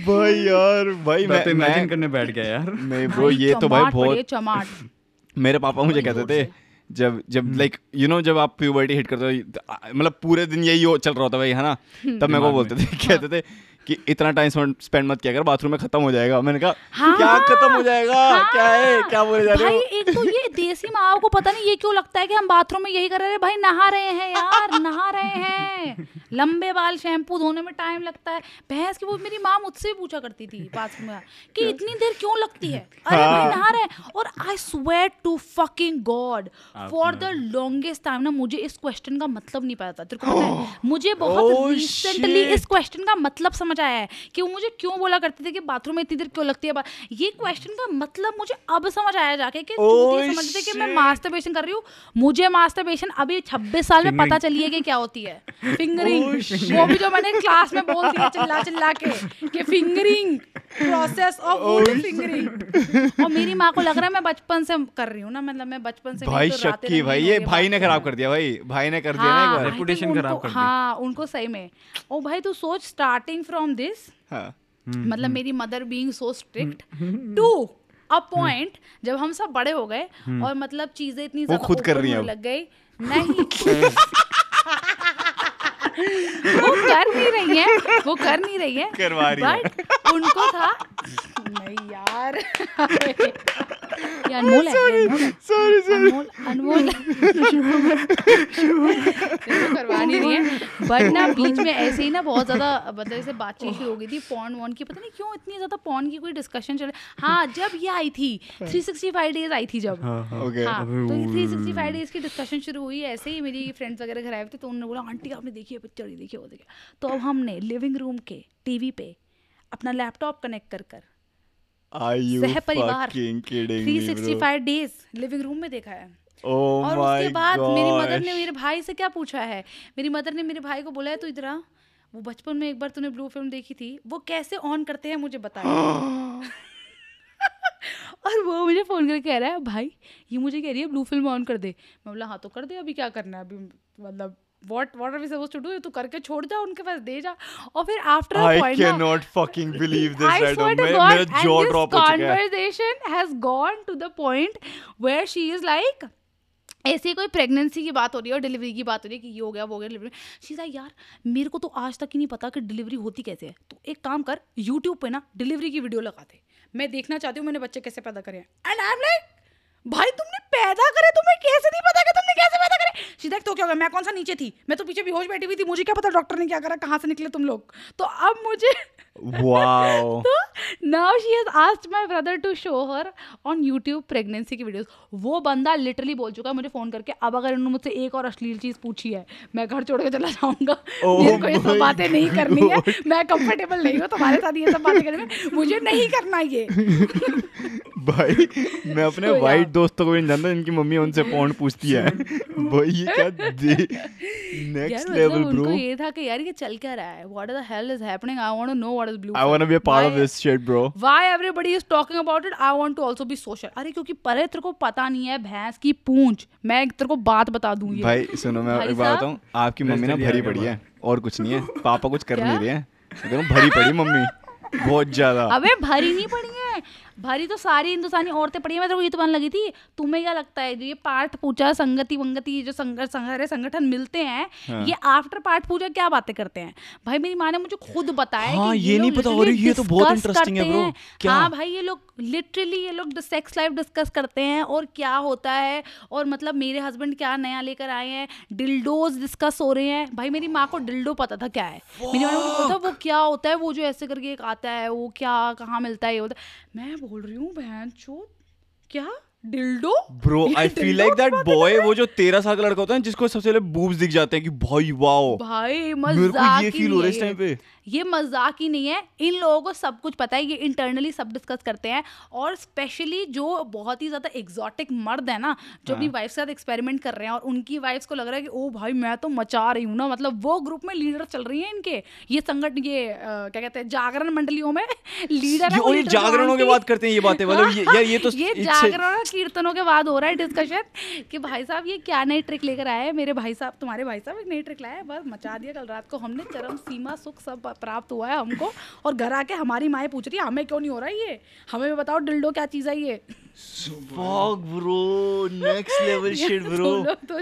भाई यार भाई मैं इमेजिन करने बैठ गया यार मैं ब्रो ये तो भाई बहुत चमाट मेरे पापा मुझे कहते थे। जब जब लाइक यू नो जब आप प्यूबर्टी हिट करते हो मतलब पूरे दिन यही चल रहा होता भाई है ना। तब मेरे को बोलते थे कहते थे कि इतना टाइम स्पेंड मत किया कर बाथरूम में खत्म हो जाएगा। मैंने कहा हाँ, क्या खत्म हो जाएगा? हाँ, क्या है? हाँ। क्या बोले जा रहे भाई हो एक तो ये देसी माओ को पता नहीं ये क्यों लगता है कि हम बाथरूम में यही कर रहे हैं? भाई नहा रहे हैं यार [laughs] नहा रहे हैं। लंबे बाल शैम्पू धोने में टाइम लगता है। भैंस की वो मेरी माँ मुझसे भी पूछा करती थी बाथरूम में कि इतनी देर क्यों लगती है? [laughs] अरे भाई हाँ। नहा रहे हैं। और I swear to fucking god for the longest time ना मुझे इस क्वेश्चन का मतलब नहीं पता था। तेरे को पता है [laughs] मुझे बहुत Oh, रिसेंटली इस क्वेश्चन का मतलब समझ आया है कि वो मुझे क्यों बोला करते थे कि बाथरूम में इतनी देर क्यों लगती है? बा- ये क्वेश्चन का मतलब मुझे अब समझ आया जाके कि Oh, समझते कि मैं. मास्टरबेशन कर रही हूँ। मुझे मास्टरबेशन अभी 26 साल में पता चली है कि क्या होती है। [laughs] फिंगरिंग Oh, वो भी जो मैंने क्लास में बोल दिया चिल्ला चिल्ला के कि फिंगरिंग प्रोसेस ऑफ़ फिंगरिंग और मेरी माँ को लग रहा है मैं बचपन से कर रही हूँ ना मतलब मैं बचपन से भाई तो शक्की भाई हो ये भाई ने खराब कर दिया भाई भाई ने कर दिया ना हाँ, एक बार। think उनको- खराब कर दी। हाँ उनको सही में। ओ भाई तू सोच स्टार्टिंग फ्रॉम दिस हाँ। मतलब मेरी mother being so strict to a point जब हम सब बड़े हो गए और मतलब चीज़ें इतनी ज़्यादा खुद कर रही हैं लग गई नहीं। वो कर नहीं रही है वो कर नहीं रही है करवा रही है। बट उनको था नहीं यार। ये अनमोल है ये सॉरी अनमोल अनमोल [laughs] नहीं है। बट ना बीच में ऐसे ही ना बहुत ज़्यादा मतलब ऐसे बातचीत शुरू हो गई थी पॉन वॉन की पता नहीं क्यों इतनी ज़्यादा पॉन की कोई डिस्कशन चल हाँ। जब ये आई थी 365 डेज़ आई थी जब। हाँ तो थ्री सिक्सटी फाइव डेज़ की डिस्कशन शुरू हुई ऐसे ही मेरी फ्रेंड्स वगैरह घर आए थे तो उन्होंने बोला आंटी आपने देखी है पिक्चर देखी वो देखी तो अब हमने लिविंग रूम के टीवी पे अपना लैपटॉप कनेक्ट कर कर। सह परिवार three sixty five days living room में देखा है। ओह और उसके बाद मेरी मदर ने मेरे भाई से क्या पूछा है? मेरी मदर ने मेरे भाई को बोला है तू इधर वो बचपन में एक बार तूने ब्लू फ़िल्म देखी थी। वो कैसे ऑन करते हैं मुझे बता [laughs] और वो मुझे फ़ोन करके कह रहा है भाई ये मुझे कह रही है ब्लू फ़िल्म ऑन कर दे। मैं बोला हाँ तो कर दे अभी क्या करना है? अभी मतलब what what are we supposed to do तू करके छोड़ जा उनके पास दे जा। और फिर after I point can not fucking believe this now God, मेरा जॉ ड्रॉप हो चुका है। conversation has gone to the point where she is like ऐसी कोई प्रेगनेंसी की बात हो रही है और डिलीवरी की बात हो रही है कि ये हो गया वो हो गया डिलीवरी शीज यार मेरे को तो आज तक ही नहीं पता कि डिलीवरी होती कैसे है। तो एक काम कर यूट्यूब पे ना डिलीवरी की वीडियो लगा दे। मैं देखना चाहती हूँ मैंने बच्चे कैसे पैदा करे एंड आई एम लाइक भाई, तुमने पैदा करे, तुम्हें कैसे नहीं पता कि तुमने कैसे पैदा करे? सीधा तो क्या होगा मैं कौन सा नीचे थी? मैं तो पीछे बेहोश बैठी हुई थी, मुझे क्या पता डॉक्टर ने क्या करा, कहाँ से निकले तुम लोग? तो अब मुझे [laughs] तो now she has asked my brother to show her on YouTube pregnancy की वीडियोस वो बंदा लिटरली बोल चुका है मुझे फ़ोन करके अब अगर इन्होंने मुझसे एक और अश्लील चीज़ पूछी है मैं घर छोड़ के चला जाऊँगा। Oh मेरे को ये सब बातें नहीं करनी है. मैं कंफर्टेबल नहीं हूँ तुम्हारे साथ ये सब बातें करने में मुझे नहीं करना ये. [laughs] भाई मैं अपने So, वाइट yeah. दोस्तों को भी नहीं जानता इनकी मम्मी उनसे पौंड पूछती है। [laughs] भाई ये क्या दे नेक्स्ट लेवल ब्रो ये था कि यार ये चल क्या रहा है? What the hell is happening I want to know what is blue I want to be a part of this shit bro why everybody is talking about it I want to also be social अरे क्योंकि परे तेरे को पता नहीं है भैंस की पूंछ। मैं एक तेरे को बात बता दूँ ये। भाई सुनो मैं एक बात बताऊँ? आपकी मम्मी ना भरी पड़ी है और कुछ नहीं है। [laughs] पापा कुछ कर? नहीं रहे हैं। हूँ, भरी पड़ी मम्मी। बहुत ज़्यादा। अबे भरी नहीं पड़ी भरी तो सारी हिंदुस्तानी औरतें पड़ी हैं मैं तेरे को ये तो बनने लगी थी तुम्हें क्या लगता है जो ये पाठ पूजा संगति वंगति ये जो सारे संगठन मिलते हैं हाँ। ये आफ्टर पाठ पूजा क्या बातें करते हैं भाई मेरी माँ ने मुझे खुद बताया हाँ, कि ये नहीं लोग पता, ये तो बहुत interesting है। हैं। क्या? हाँ भाई ये लोग लिटरली ये लोग सेक्स लाइफ डिस्कस करते हैं और क्या होता है और मतलब मेरे हस्बैंड क्या नया लेकर आए हैं डिल्डोज डिस्कस हो रहे हैं भाई मेरी माँ को डिल्डो पता था क्या है मेरी माँ ने पता वो क्या होता है वो जो ऐसे करके एक आता है वो क्या कहाँ मिलता है ये होता है मैं बोल रही हूँ बहन चो क्या? Dildo bro I feel like that boy वो जो तेरह साल का लड़का होता है जिसको सबसे पहले बूब्स दिख जाते हैं कि भाई वाओ भाई मेरे को मज़ाक ये फील हो रहा है इस टाइम पे। ये मज़ाक ही नहीं है। इन लोगों को सब कुछ पता है ये इंटरनली सब डिस्कस करते हैं और स्पेशली जो बहुत ही ज़्यादा एग्जॉटिक मर्द है ना जो अपनी वाइफ के साथ एक्सपेरिमेंट कर रहे हैं और उनकी वाइफ्स को लग रहा है कि ओ भाई मैं तो मचा रही हूँ ना। मतलब वो ग्रुप में लीडर चल रही है इनके। ये संगठन ये क्या कहते हैं जागरण मंडलियों में [laughs] लीडर ये और ये जागरणों के बाद करते हैं ये बातें मतलब ये यार ये तो [laughs] ये जागरण और कीर्तनों के बाद हो रहा है डिस्कशन कि भाई साहब ये क्या नई ट्रिक लेकर आए हैं? मेरे भाई साहब तुम्हारे भाई साहब एक नई ट्रिक लाया हैं, बस मचा दिया कल रात को हमने चरम सीमा सुख सब प्राप्त हुआ है हमको और घर आके हमारी माए पूछ रही है हमें क्यों नहीं हो रहा है ये? हमें भी बताओ डिल्डो क्या चीज़ है ये? ब्रो नेक्स्ट लेवल शिट लोग तो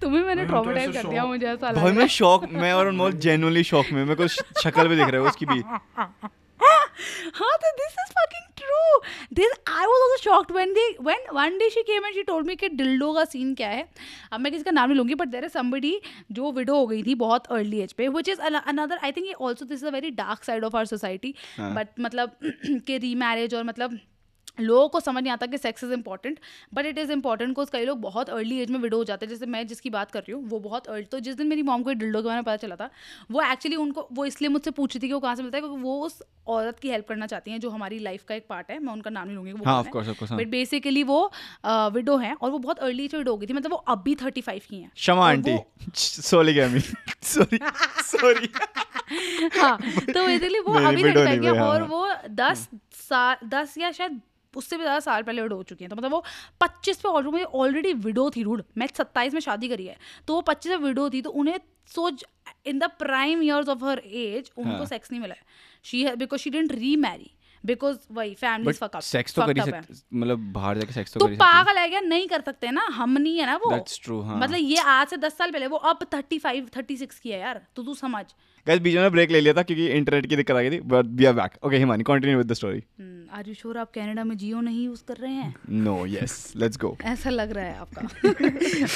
तुम्हें मैंने ट्रॉमेटाइज कर दिया मुझे ऐसा लगा भाई मैं शॉक मैं और अनमोल जेन्युइनली शॉक में मेरे को शक्ल भी दिख रहा है उसकी भी। [laughs] [laughs] हाँ तो this is fucking true this I was also shocked when they when one day she came and she told me कि डिल्डो का सीन क्या है। अब मैं किसी का नाम नहीं लूँगी बट देयर इज़ समबडी जो विडो हो गई थी बहुत अर्ली एज पे which is another I think ये also this is a very dark side of our society but मतलब [clears throat] कि रीमैरिज और मतलब लोगों को समझ नहीं आता कि sex is important but it is important cause कई लोग बहुत अर्ली एज में विडो हो जाते हैं। जैसे मैं जिसकी बात कर रही हूँ वो बहुत अर्ली तो जिस दिन मेरी मॉम को डिल्डो के बारे में पता चला था वो एक्चुअली उनको वो इसलिए मुझसे पूछ रही थी कि वो कहाँ से मिलता है क्योंकि वो उस औरत की हेल्प करना चाहती हैं जो हमारी लाइफ का एक पार्ट है मैं उनका नाम नहीं लूँगी वो हाँ, course, हाँ। बट बेसिकली वो विडो हैं और वो बहुत अर्ली विडो हो गई थी मतलब वो अभी थर्टी फाइव की हैं। शमा आंटी। वो- सॉरी सॉरी सॉरी हाँ तो बेसिकली वो अभी थर्टी फाइव की हुए, और हाँ। वो दस साल दस या शायद उससे भी ज़्यादा साल पहले विडो हो चुकी हैं। तो मतलब वो पच्चीस पे ऑलरेडी ऑलरेडी विडो थी रूड। मैं सत्ताईस में शादी करी है तो वो पच्चीस में विडो थी तो उन्हें सोच in the prime years of her age उनको हाँ। सेक्स नहीं मिला है। Because she didn't remarry because वही फैमिली सेक्स तो कर सकते मतलब बाहर जाके सेक्स तो तो कर पागल है क्या? नहीं कर सकते ना? हम नहीं है ना वो। That's true, हाँ। मतलब ये आज से दस साल पहले वो अब थर्टी फाइव थर्टी सिक्स की है यार। तो तू समझ। गाइस बीच में ब्रेक ले लिया था क्योंकि इंटरनेट की दिक्कत आ गई थी but we are back okay Himani continue with the story are you sure आप कनाडा में जियो नहीं यूज़ कर रहे हैं? नो यस लेट्स गो ऐसा लग रहा है आपका।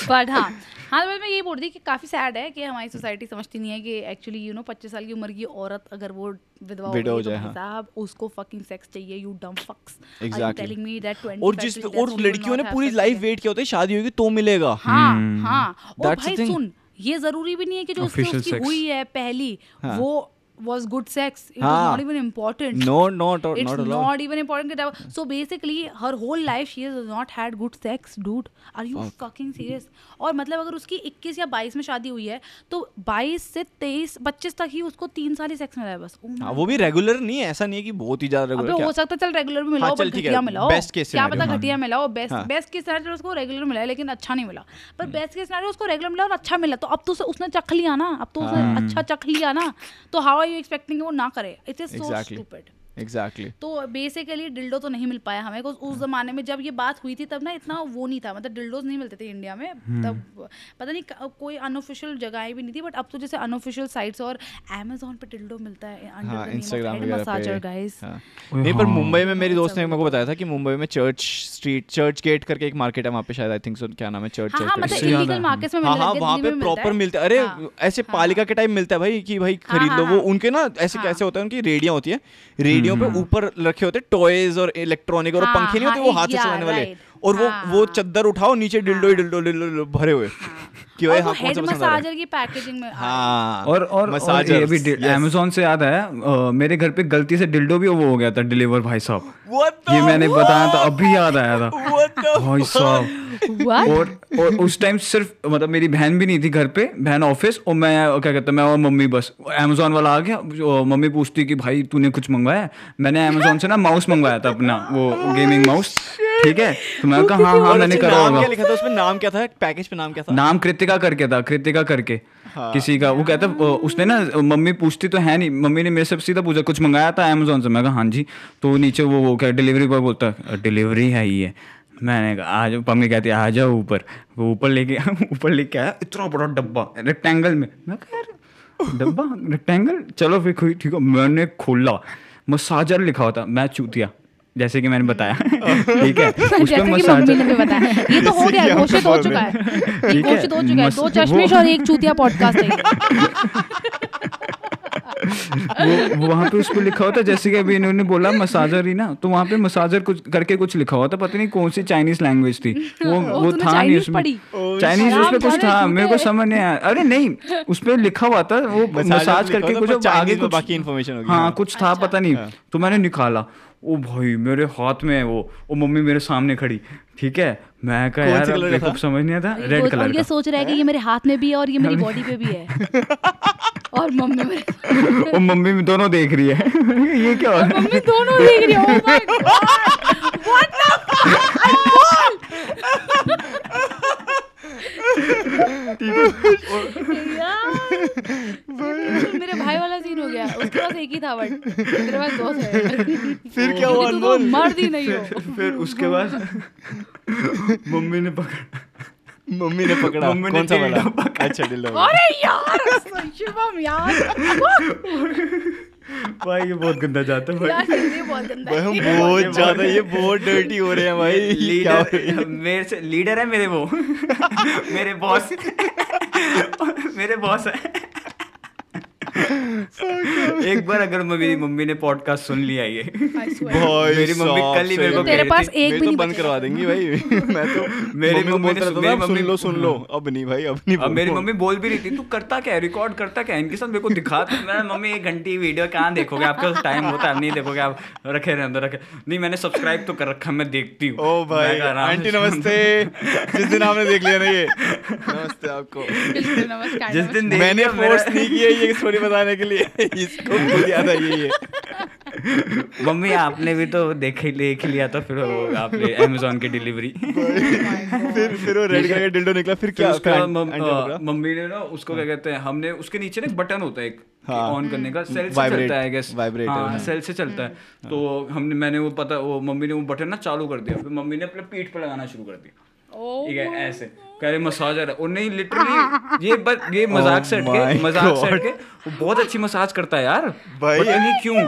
बट हाँ हाँ तो मैं यही बोल रही कि काफ़ी सैड है कि हमारी सोसाइटी समझती नहीं है कि एक्चुअली यू नो पच्चीस साल की उम्र की औरत अगर वो विधवा हो तो जाए, हाँ। साहब उसको फकिंग सेक्स चाहिए यू डम फक्स. टेलिंग मी दैट 20 और जिस और लड़कियों ने पूरी लाइफ वेट किया होता है शादी होगी तो मिलेगा। हाँ हाँ और भाई सुन ये ज़रूरी भी नहीं है कि जो उसकी. हुई है पहली हाँ. वो was good sex. It was हाँ. not even important. No, not it's not not even important so basically her whole life she has not had good sex dude. Are you fucking serious? और मतलब अगर उसकी 21 या 22 में शादी हुई है तो 22 से 23 25 तक ही उसको तीन साल ही सेक्स मिला है बस। Oh हाँ वो भी रेगुलर नहीं है ऐसा नहीं है कि बहुत ही ज़्यादा रेगुलर हो सकता है चल रेगुलर भी मिलाओ हाँ, ठीक है, घटिया मिलाओ। best case क्या पता हाँ। घटिया मिलाओ बेस्ट। बेस्ट केस सिनेरियो उसको रेगुलर मिला लेकिन अच्छा नहीं मिला। पर बेस्ट केस सिनेरियो उसको रेगुलर मिला और अच्छा मिला तो अब तो उसने चख लिया ना अब तो उसने। अच्छा चख लिया ना तो हाउ आर यू एक्सपेक्टिंग वो ना करे it is so. Stupid exactly तो बेसिकली डिल्डो तो नहीं मिल पाया हमें उस जमाने में जब ये बात हुई थी तब ना इतना वो नहीं था मतलब डिल्डोज नहीं मिलते थे इंडिया में। तब पता नहीं कोई अनऑफिशियल जगहें भी नहीं थी बट अब तो जैसे अनऑफिशियल साइट्स और अमेजोन पे डिल्डो मिलता है हाँ इंस्टाग्राम वगैरह मसाजर गाइस हाँ। नहीं पर मुंबई में मेरी दोस्त ने मेरे को बताया था कि मुंबई में चर्च स्ट्रीट चर्च गेट करके एक मार्केट है वहाँ पे शायद आई थिंक सो क्या नाम है चर्च हाँ हाँ मतलब इलीगल मार्केट्स में हाँ मिलता हाँ है वहाँ पे प्रॉपर है। मिलता है। अरे हाँ, ऐसे हाँ। पालिका के टाइम मिलता है भाई कि भाई हाँ, खरीद लो हाँ, वो हाँ। उनके ना ऐसे हाँ। कैसे होता है उनकी रेडियाँ होती है। रेडियो पे ऊपर रखे होते टॉयज और इलेक्ट्रॉनिक और हाँ, पंखे नहीं होते हाँ, वो हाथ से चलाने वाले। और वो हाँ, वो। चद्दर उठाओ नीचे डिल्डो डिल्डो डिल्डो भरे हुए कि भाई और वो हाँ हेड है? मसाजर की पैकेजिंग में हाँ। और और, और ये भी. अमेजोन से याद आया मेरे घर पे गलती से डिल्डो भी वो हो गया था डिलीवर भाई साहब। ये मैंने बताया था अभी याद आया था। भाई साहब। What? और और उस टाइम सिर्फ़ मतलब मेरी बहन भी नहीं थी घर पे बहन ऑफ़िस और मैं क्या कहता मैं और मम्मी बस अमेजोन वाला आ गया मम्मी पूछती कि भाई तूने कुछ मंगवाया? मैंने अमेजोन से ना माउस मंगवाया था अपना वो गेमिंग माउस ठीक है? तो मैं कहा हाँ हाँ मैंने करा नाम होगा। लिखा था? उसमें नाम क्या था? पैकेज पे नाम क्या था? नाम कृतिका करके था कृतिका करके। हाँ। किसी का वो कहता उसने ना मम्मी पूछती तो है नहीं। मम्मी ने मेरे से सीधा पूछा कुछ मंगाया था अमेजोन से? मैं कहा हाँ जी। तो नीचे वो वो क्या डिलीवरी बॉय बोलता डिलीवरी है ये। मैंने कहा आ जाओ। मम्मी कहती है आ जाओ ऊपर। वो ऊपर लेके [laughs] ऊपर लेके आया इतना बड़ा डब्बा रेक्टेंगल में। मैं कहा यार डब्बा रेक्टेंगल चलो फिर ठीक है। मैंने खोला मसाजर लिखा होता मैं चूतिया। जैसे कि मैंने बताया। [laughs] [laughs] ठीक है। [laughs] जैसे कि मम्मी ने भी बताया। ये तो हो गया घोषित हो चुका है। ये घोषित हो चुका है। दो चश्मिश और एक चूतिया पॉडकास्ट है। वो वहाँ पे उसको लिखा होता जैसे कि अभी इन्होंने बोला मसाजर ही ना। तो वहाँ पे मसाजर कुछ करके कुछ लिखा हुआ था पता नहीं कौन सी चाइनीज़ लैंग्वेज थी। वो वो था नहीं उसमें। चाइनीज़ उसमें कुछ था मेरे को समझ नहीं आया। अरे नहीं उस पे लिखा हुआ था वो मसाज करके कुछ आगे आगे कुछ बाकी इन्फॉर्मेशन हाँ कुछ था। पता नहीं। तो मैंने निकाला। ओ भाई मेरे हाथ में है वो वो मम्मी मेरे सामने खड़ी। ठीक है? मैं कहा यार अब कलर का समझ नहीं आता? रेड कलर और ये का। सोच रहा है कि ये मेरे हाथ में भी है और ये मेरी बॉडी पे भी है। [laughs] और मम्मी मेरे [laughs] वो मम्मी भी दोनों देख रही है। [laughs] ये क्या हो रहा है? मम्मी दोनों देख रही है। Oh my god! What the fuck यार मेरे भाई वाला सीन हो गया। उसके पास एक ही था बट तेरे पास दो थे। फिर क्या हुआ तो अनमोल मर्द ही नहीं हो। फिर उसके बाद मम्मी ने पकड़ा। मम्मी ने पकड़ा। मम्मी कौन सा वाला? अच्छा अरे यार शिवम यार। [laughs] भाई ये बहुत गंदा जाता है भाई। बहुत गंदा भाई हम बहुत ज़्यादा ये बहुत डर्टी हो रहे हैं भाई? [laughs] लीडर मेरे से लीडर है मेरे वो। [laughs] मेरे बॉस [laughs] मेरे बॉस है। [laughs] एक बार अगर मेरी मम्मी ने पॉडकास्ट सुन लिया ये। [laughs] भाई मेरी मम्मी कल ही मेरे को तेरे पास एक भी तो नहीं बंद करवा देंगी भाई। [laughs] मैं तो मेरी मम्मी ने मेरी था, सुन मम्मी- लो सुन लो अब नहीं भाई अब नहीं अब मेरी मम्मी बोल भी रही थी तू करता क्या है? रिकॉर्ड करता क्या है? इनके साथ मेरे को दिखा तो मैं मम्मी एक घंटी वीडियो कहाँ देखोगे? आपके पास टाइम होता है नहीं देखोगे आप रखे रहे अंदर रखे नहीं मैंने सब्सक्राइब तो कर रखा मैं देखती हूँ। ओ भाई आंटी नमस्ते। जिस दिन आपने देख लिया ना ये। नमस्ते आपको। बिल्कुल नमस्कार जिस दिन मैंने फोर्स नहीं किया ये स्टोरी बताने के लिए [laughs] इसको भूल आई ये मम्मी आपने भी तो देख ही देख लिया था फिर वो आपने अमेजोन की डिलीवरी [laughs] फिर फिर वो रेड कलर का डिल्डो निकला फिर क्या उसका पकड़ा? मम्मी ने ना उसको क्या कहते हैं हमने उसके नीचे ना एक बटन होता है एक हाँ। ऑन करने का सेल से चलता है गेस vibrator, हाँ हाँ। सेल से चलता है। तो हमने मैंने वो पता वो मम्मी ने वो बटन ना चालू कर दिया फिर मम्मी ने अपने पीठ पर लगाना शुरू कर दिया। ठीक है ऐसे। कह रहे मसाजर है। और नहीं लिटरली [laughs] ये बस ये मज़ाक से हट Oh my के मज़ाक से God. हट के वो बहुत अच्छी मसाज करता है यार। भाई। नहीं क्यों।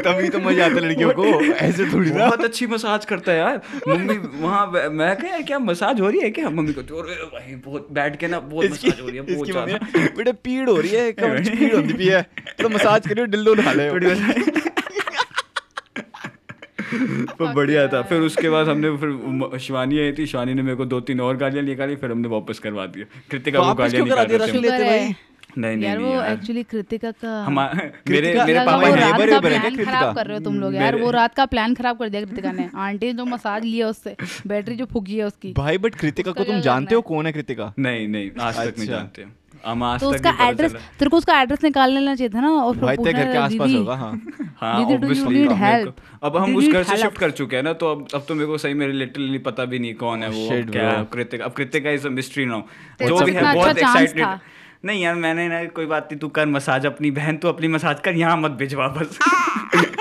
तभी तो मज़ा आता है लड़कियों को। [laughs] ऐसे थोड़ी ना। बहुत अच्छी मसाज करता है यार। मम्मी वहाँ मैं कह यार क्या मसाज हो रही है क्या? मम्मी को अरे भाई बहुत बैठ के ना बहुत मसाज हो रही है बहुत ज़्यादा। [laughs] बेटे पीड़ हो रही है पीड़ होती है। तो मसाज करियो डिल्डो उठा ले मसाज [laughs] तो बढ़िया था। फिर उसके बाद हमने फिर शिवानी आई थी शिवानी ने मेरे को दो तीन और गालियाँ निकाली फिर हमने वापस करवा दिया। कृतिका वापस गालियाँ निकाल नहीं नहीं यार नहीं वो एक्चुअली कृतिका का मेरे मेरे पापा वो ने रात neighbor है प्लान खराब कर रहे हो तुम लोग यार। वो रात का प्लान खराब कर दिया कृतिका ने। आंटी ने जो मसाज लिया उससे बैटरी जो फूकी है उसकी। भाई बट कृतिका को तुम जानते हो कौन है कृतिका? नहीं नहीं आज तक नहीं अच्छा। जानते तो उसका एड्रेस तेरे को उसका एड्रेस निकाल लेना चाहिए था ना और भाई तेरे घर के आसपास होगा हाँ। हाँ need अब हम उस घर से शिफ्ट कर चुके हैं ना तो अब अब तो मेरे को सही मेरे लिटरली पता भी नहीं कौन है वो क्या कृतिका अब Kritika is a mystery now जो भी है बहुत अच्छा एक्साइटेड नहीं यार मैंने ना कोई बात नहीं तू कर मसाज अपनी बहन तू अपनी मसाज कर यहाँ मत भिजवा बस। [laughs]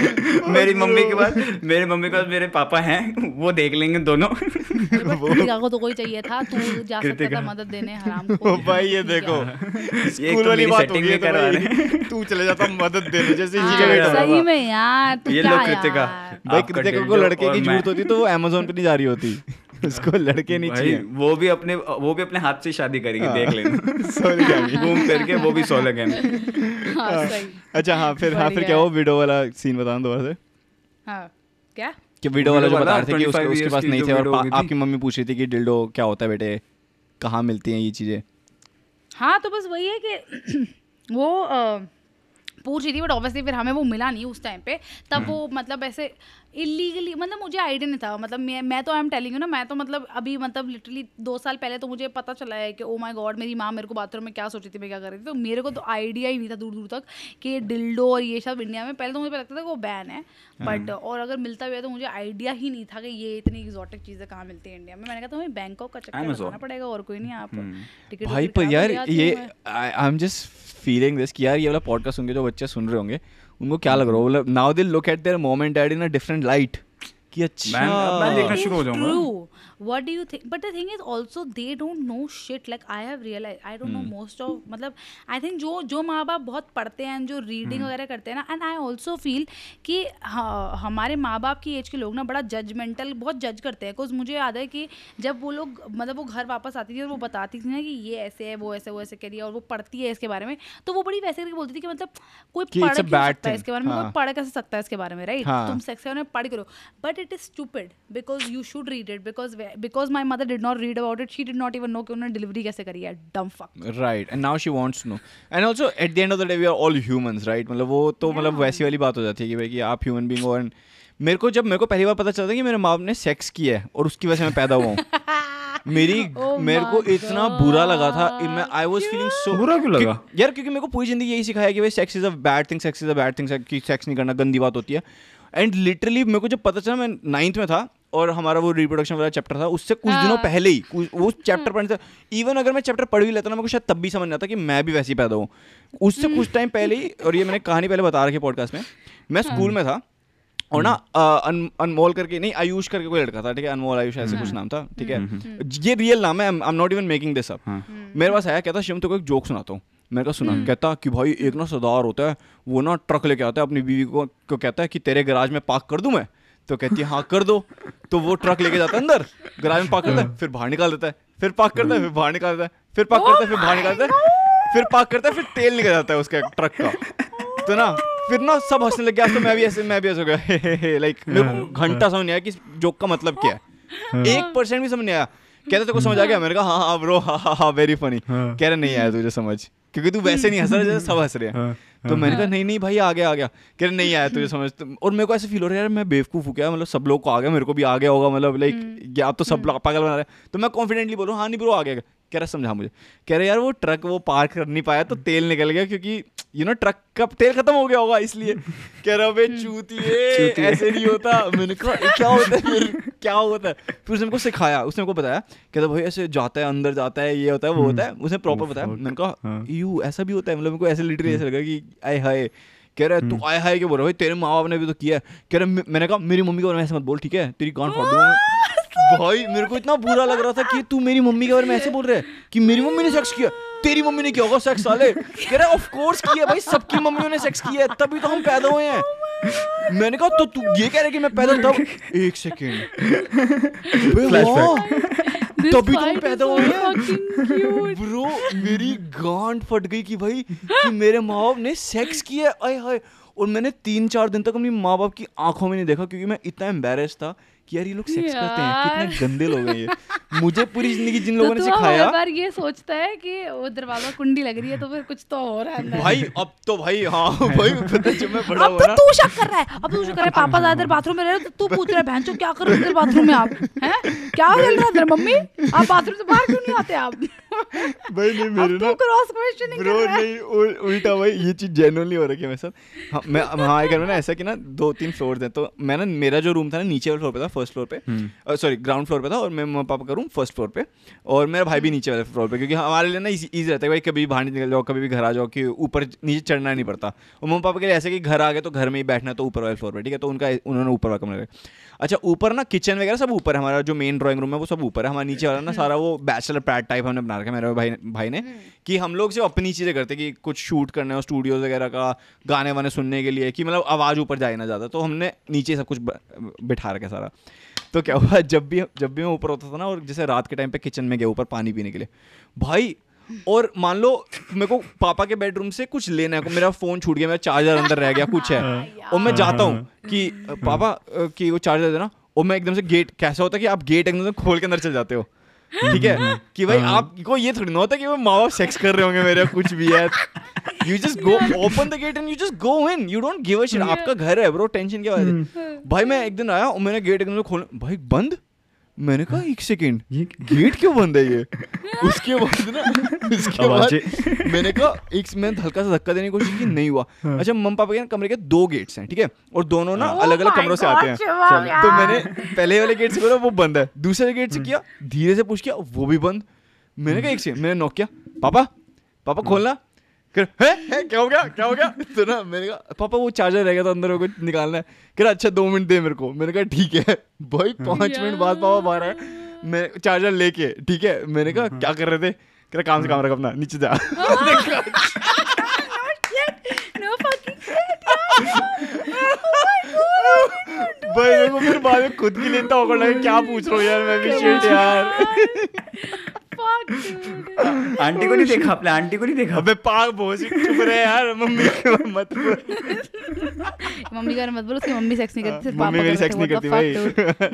[laughs] मेरी मम्मी के पास मेरे मम्मी के पास मेरे पापा हैं वो देख लेंगे दोनों। कृतिका को तो कोई चाहिए था तू जा सकता था मदद देने हराम को। भाई ये देखो [laughs] स्कूल तो वाली बात हो गई है तो करवा रहे तू चले जाता मदद देने जैसे हाँ, बेटा सही में यार तू ये क्या लो कृतिका यार। भाई कृतिका को लड़के की ज़रूरत होती तो वो अमेजोन पे नहीं जा रही होती। [laughs] [laughs] उसको लड़के नहीं चाहिए। वो भी अपने वो भी अपने हाथ से शादी करेगी हाँ। देख लेना। [laughs] सॉरी घूम करके वो भी सोलह गेम हाँ अच्छा हाँ फिर हाँ फिर क्या वो वीडियो वाला सीन बताना दोबारा से। हाँ क्या? कि वीडियो वाला जो बता रहे थे कि उसके उसके पास नहीं थे और। आपकी मम्मी पूछ रही थी कि डिल्डो क्या होता है बेटे? कहाँ मिलती हैं ये चीज़ें? हाँ तो बस वही है कि [clears throat] वो पूछ रही थी बट ऑब्वियसली फिर हमें वो मिला नहीं उस टाइम पे। तब वो मतलब ऐसे इलीगली मतलब मुझे आइडिया नहीं था। मतलब मैं मैं तो आई एम टेलिंग यू ना मैं तो मतलब अभी मतलब लिटरली दो साल पहले तो मुझे पता चला है कि ओ माय गॉड मेरी माँ मेरे को बाथरूम में क्या सोची थी मैं क्या कर रही थी? तो मेरे को तो आइडिया ही नहीं था दूर दूर तक कि डिल्डो और ये सब इंडिया में। पहले तो मुझे लगता था कि वो बैन है बट और अगर मिलता भी है तो मुझे आइडिया ही नहीं था कि ये इतनी एग्जॉटिक चीज़ें कहाँ मिलती है इंडिया में। मैंने कहा तुम्हें बैंकॉक का चक्कर. लगाना पड़ेगा और कोई नहीं आप टिकट भाई पर यार ये I am just feeling this कि यार ये वाला पॉडकास्ट सुन के जो बच्चे सुन रहे होंगे उनको क्या लग रहा हो? मतलब now they look at their mom and in a different light कि अच्छा मैं- देखना शुरू हो जाऊँगा। Do you think? But the thing is also they don't know shit. Like I have realized, I don't know Hmm. most of मतलब I think जो जो माँ बाप बहुत पढ़ते हैं जो Hmm. रीडिंग वगैरह करते हैं ना एंड आई ऑल्सो फील कि हाँ, हमारे माँ बाप की एज के लोग ना बड़ा जजमेंटल बहुत जज करते हैं बिकॉज़ मुझे याद है कि जब वो लोग मतलब वो घर वापस आती थी और वो बताती थी ना कि ये ऐसे है वो ऐसे वो ऐसे करिए और वो पढ़ती है इसके बारे में तो वो बड़ी वैसे करके बोलती थी कि मतलब कोई पढ़ सकता है इसके बारे में हाँ. कोई पढ़ कैसे सकता है इसके बारे में राइट हाँ. तुम सेक्स में पढ़ करो but it is stupid because you should read it because because my mother did not read about it she did not even know कि उन्होंने डिलीवरी कैसे करी है. Dumb fuck right and now she wants to know and also at the end of the day we are all humans right मतलब वो तो मतलब वैसी वाली बात हो जाती है कि भाई कि आप ह्यूमन बीइंग हो एंड मेरे को जब मेरे को पहली बार पता चलता कि मेरे माँ ने सेक्स किया है और उसकी वजह से मैं पैदा हुआ हूँ। [laughs] मेरी Oh मेरे को my इतना बुरा लगा था। मैं आई वाज फीलिंग सो बुरा क्यों लगा? यार क्योंकि मेरे को पूरी ज़िंदगी यही सिखाया कि भाई sex is a bad thing sex is a bad thing कि सेक्स नहीं करना गंदी बात होती है। एंड लिटरली मेरे को जब पता चला मैं नाइन्थ में था और हमारा वो रिप्रोडक्शन वाला चैप्टर था उससे कुछ दिनों हाँ। पहले ही वो [laughs] चैप्टर पढ़ने से इवन अगर मैं चैप्टर पढ़ भी लेता ना मेरे को शायद तब भी समझ आता कि मैं भी वैसे ही पैदा हूँ। उससे कुछ टाइम पहले ही और ये मैंने कहानी पहले बता रखी पॉडकास्ट में मैं स्कूल में था और ना अन, अनमोल करके नहीं आयुष करके कोई लड़का था ठीक है अनमोल आयुष ऐसे कुछ नाम था ठीक है। ये रियल नाम है I am not even making this up मेरे पास आया कहता शिवम तो एक जोक सुनाता हूँ। मैंने कहा सुना। कहता कि भाई एक ना सरदार होता है वो ना ट्रक लेके आता है अपनी बीवी को, को कहता है कि तेरे गराज में पार्क कर दूँ मैं? तो कहती है हाँ कर दो। तो वो ट्रक लेके जाता है अंदर गराज में पार्क करता है फिर बाहर निकाल देता है फिर पार्क करता है फिर बाहर निकाल देता है फिर पार्क करता है फिर बाहर निकाल देता है फिर पार्क करता है फिर तेल निकल जाता है उसके ट्रक का। तो ना फिर ना सब हंसने लग गया तो मैं भी ऐसे मैं भी ऐसे हो गया लाइक मेरे को घंटा समझ नहीं आया कि जोक का मतलब क्या है। एक परसेंट भी समझ नहीं आया। कहते को समझ आ गया? मैंने कहा हाँ हाँ ब्रो हाँ हाँ हाँ वेरी फनी हाँ। कह रहे नहीं आया तुझे समझ। क्योंकि तू वैसे नहीं हंस रहा जैसे सब हंस रहे हैं। हाँ, तो मैंने कहा नहीं नहीं भाई आ गया आ गया। कह रहे नहीं आया तुझे समझ तो- और मेरे को ऐसे फील हो रहा है यार मैं बेवकूफ़ हो गया मतलब सब लोग को आ गया मेरे को भी आ गया होगा मतलब लाइक या आप तो सब लोग पागल बना रहे हैं। तो मैं कॉन्फिडेंटली बोलूँ हाँ नहीं ब्रो आ गया। कह रहा समझा मुझे। कह रहे यार वो ट्रक वो पार्क कर नहीं पाया तो तेल निकल गया क्योंकि यू नो ट्रक का तेल खत्म हो गया होगा इसलिए। [laughs] कह रहा बे चूतिए। [laughs] ऐसे नहीं होता। मैंने कहा क्या होता है फिर? क्या होता है? फिर उसने सिखाया उसने को बताया कहता भाई ऐसे जाता है अंदर जाता है ये होता है वो होता है। उसने प्रॉपर बताया। मैंने कहा हाँ। यू ऐसा भी होता है? मतलब मेरे को ऐसे लिटरली ऐसा लगा कि आय हाय। कह रहा है तू आय हाय क्यों बोल रहा भाई तेरे माँ बाप ने भी तो किया है। कह रहा मैंने कहा मेरी मम्मी के बारे में ऐसे मत बोल ठीक है? तेरी गांड फाड़ दूँगा [laughs] भाई मेरे को इतना बुरा लग रहा था कि तू मेरी मम्मी के बारे में ऐसे बोल रहा है कि मेरी मम्मी ने सेक्स किया। तेरी मम्मी ने किया होगा सेक्स साले। कह रहा ऑफ़ कोर्स किया भाई सबकी मम्मियों ने सेक्स किया है तभी तो हम पैदा हुए हैं। मैंने कहा तो तू ये कह रहा कि मैं पैदा तब एक सेकेंड तभी तो हम पैदा हुए हैं। ब्रो मेरी गांड फट गई कि भाई कि मेरे माँ बाप ने सेक्स किया आय हाय। और मैंने तीन चार दिन तक अपनी माँ बाप की आँखों में नहीं देखा क्योंकि मैं इतना एम्बेरस था कि यार ये लोग सेक्स करते हैं? कितने गंदे लोग हैं ये। मुझे पूरी ज़िंदगी जिन तो लोगों ने तू सिखाया हर बार ये सोचता है कि वो दरवाज़ा कुंडी लग रही है तो फिर कुछ तो हो रहा है। भाई अब तो भाई हाँ भाई पता जब मैं बड़ा अब तो तू शक कर रहा है अब तू शक कर रहा है पापा ज़्यादा देर बाथरूम में रह रहे हो, तो तू पूछ रहा है बहन क्या कर रहे हो बाथरूम में आप? हैं? क्या चल रहा है मम्मी आप बाथरूम से बाहर क्यों नहीं आते आप? भाई नहीं मेरे ना क्रॉस क्वेश्चनिंग ब्रो कर रहा है। नहीं उल, उल्टा भाई ये चीज़ जेन्युइनली हो रखी है मेरे साथ। हाँ मैं [laughs] में ना ऐसा कि ना दो तीन फ्लोर थे तो मैं ना मेरा जो रूम था ना नीचे वाले फ्लोर पे था फ़र्स्ट फ्लोर पे। सॉरी ग्राउंड फ्लोर पे था और मैं मम्मा पापा का रूम फ़र्स्ट फ्लोर पे। और मेरा भाई भी नीचे वाले फ्लोर पे क्योंकि हमारे लिए ना इजी रहता है भाई कभी भी बाहर निकल जाओ कभी भी घर आ जाओ कि ऊपर नीचे चढ़ना नहीं पड़ता। और मम्मी पापा के लिए ऐसे कि घर आ गए तो घर में ही बैठना तो ऊपर वाले फ्लोर पे ठीक है? तो उनका उन्होंने ऊपर वाला कमरा रखा अच्छा ऊपर ना किचन वगैरह सब ऊपर है हमारा जो मेन ड्राइंग रूम है वो सब ऊपर है। हमारा नीचे वाला ना [laughs] सारा वो बैचलर पैड टाइप हमने बना रखा है मेरे भाई भाई ने कि हम लोग सिर्फ़ अपनी चीज़ें करते कि कुछ शूट करना हो स्टूडियोज वगैरह का गाने वाने सुनने के लिए कि मतलब आवाज़ ऊपर जाए ना ज़्यादा। तो हमने नीचे सब कुछ बिठा रखा है सारा। तो क्या हुआ जब भी जब भी मैं ऊपर होता था ना और जैसे रात के टाइम पे किचन में गया ऊपर पानी पीने के लिए भाई और मान लो मेरे को पापा के बेडरूम से कुछ लेना है मेरा फ़ोन छूट गया मेरा चार्जर अंदर रह गया कुछ है। और मैं जाता हूँ कि पापा कि वो चार्जर देना और मैं एकदम से गेट कैसा होता है कि आप गेट एकदम से खोल के अंदर चल जाते हो। ठीक है? कि भाई आपको ये थोड़ी ना होता कि वो माँ बाप सेक्स कर रहे होंगे मेरे कुछ भी है। You just go open the gate and you just go in. You don't give a shit. आपका घर है bro टेंशन क्या है? भाई मैं एक दिन आया और मैंने गेट एकदम से खोल भाई बंद? मैंने कहा एक सेकेंड ये गेट क्यों बंद है ये? [laughs] उसके बाद ना उसके बाद [laughs] मैंने कहा एक मैंने हल्का सा धक्का देने की कोशिश की नहीं हुआ। अच्छा मम्मी पापा के ना कमरे के दो गेट्स हैं ठीक है? और दोनों ना Oh अलग अलग कमरों से आते हैं। तो मैंने पहले वाले गेट से बोला वो बंद है दूसरे गेट से किया धीरे से पूछ किया वो भी बंद। मैंने कहा एक से मैंने नॉक किया पापा पापा खोलना। कर है है क्या हो गया? क्या हो गया? [laughs] तो ना मैंने कहा पापा वो चार्जर रह गया था अंदर कुछ निकालना है। कह रहा अच्छा दो मिनट दे मेरे को। मैंने कहा ठीक है। [laughs] भाई पाँच मिनट बाद पापा बाहर आए। मैं चार्जर लेके ठीक है? मैंने कहा क्या कर रहे थे? कह रहा काम से काम रख अपना नीचे जा [laughs] No fucking shit, यार। भाई मेरे को फिर बाद में खुद के लिए इतना awkward लगा क्या पूछ रहा हूँ यार मैं भी shit यार। आंटी को नहीं देखा आपने? आंटी को नहीं देखा? अबे पाग भोसी चुप रहे यार मम्मी के मत बोल। मम्मी का मत बोलो उसकी मम्मी सेक्स नहीं करती सिर्फ़ मम्मी मेरी सेक्स नहीं करती भाई?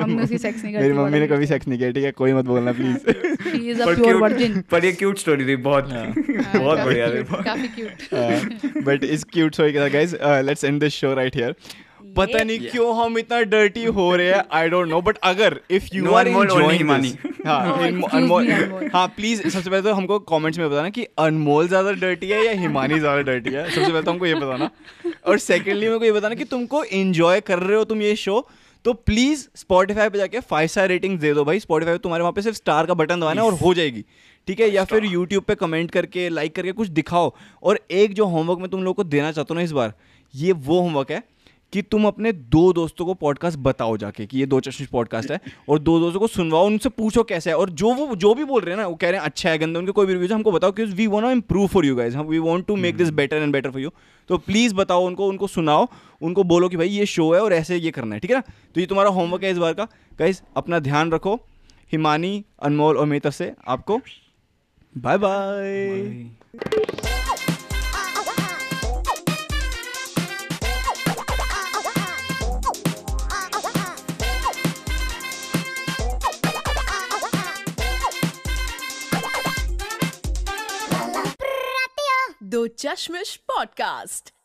मम्मी उसकी सेक्स नहीं करती मेरी मम्मी ने कभी सेक्स नहीं किया ठीक है? कोई मत बोलना प्लीज़ [laughs] a पर pure cute- virgin. पर ये क्यूट स्टोरी थी बहुत हाँ, [laughs] बहुत बढ़िया थी काफ़ी. Uh, बट इस क्यूट स्टोरी के साथ guys let's end this show right here पता नहीं क्यों हम इतना डर्टी हो रहे हैं आई डोंट नो बट अगर इफ़ यू आर एंजॉयिंग. हाँ अनमोल। हाँ प्लीज़ सबसे पहले तो हमको कमेंट्स में बताना कि अनमोल ज़्यादा डर्टी है या हिमानी ज़्यादा डर्टी है? सबसे पहले तो हमको ये बताना। और सेकेंडली मेरे को ये बताना कि तुमको एंजॉय कर रहे हो तुम ये शो तो प्लीज़ स्पॉटिफाई पे जाके फाइव स्टार रेटिंग दे दो भाई। स्पॉटिफाई तुम्हारे वहाँ पे सिर्फ़ स्टार का बटन दबाना है और हो जाएगी। ठीक है? या फिर यूट्यूब पे कमेंट करके लाइक करके कुछ दिखाओ। और एक जो होमवर्क मैं तुम लोगों को देना चाहता हूँ ना इस बार ये वो होमवर्क है। कि तुम अपने दो दोस्तों को पॉडकास्ट बताओ जाके कि ये दो चश्मिश पॉडकास्ट है और दो दोस्तों को सुनवाओ उनसे पूछो कैसा है। और जो वो जो भी बोल रहे हैं ना वो कह रहे हैं अच्छा है गंदा उनके कोई भी रिव्यूज़ हमको बताओ कि we want to improve for you guys we want to make this better and better for you तो प्लीज़ बताओ उनको उनको सुनाओ उनको बोलो कि भाई ये शो है और ऐसे ये करना है ठीक है ना? तो ये तुम्हारा होमवर्क है इस बार का। गाइज़ अपना ध्यान रखो हिमानी अनमोल और मेरी तरफ़ से आपको बाय बाय चश्मिश पॉडकास्ट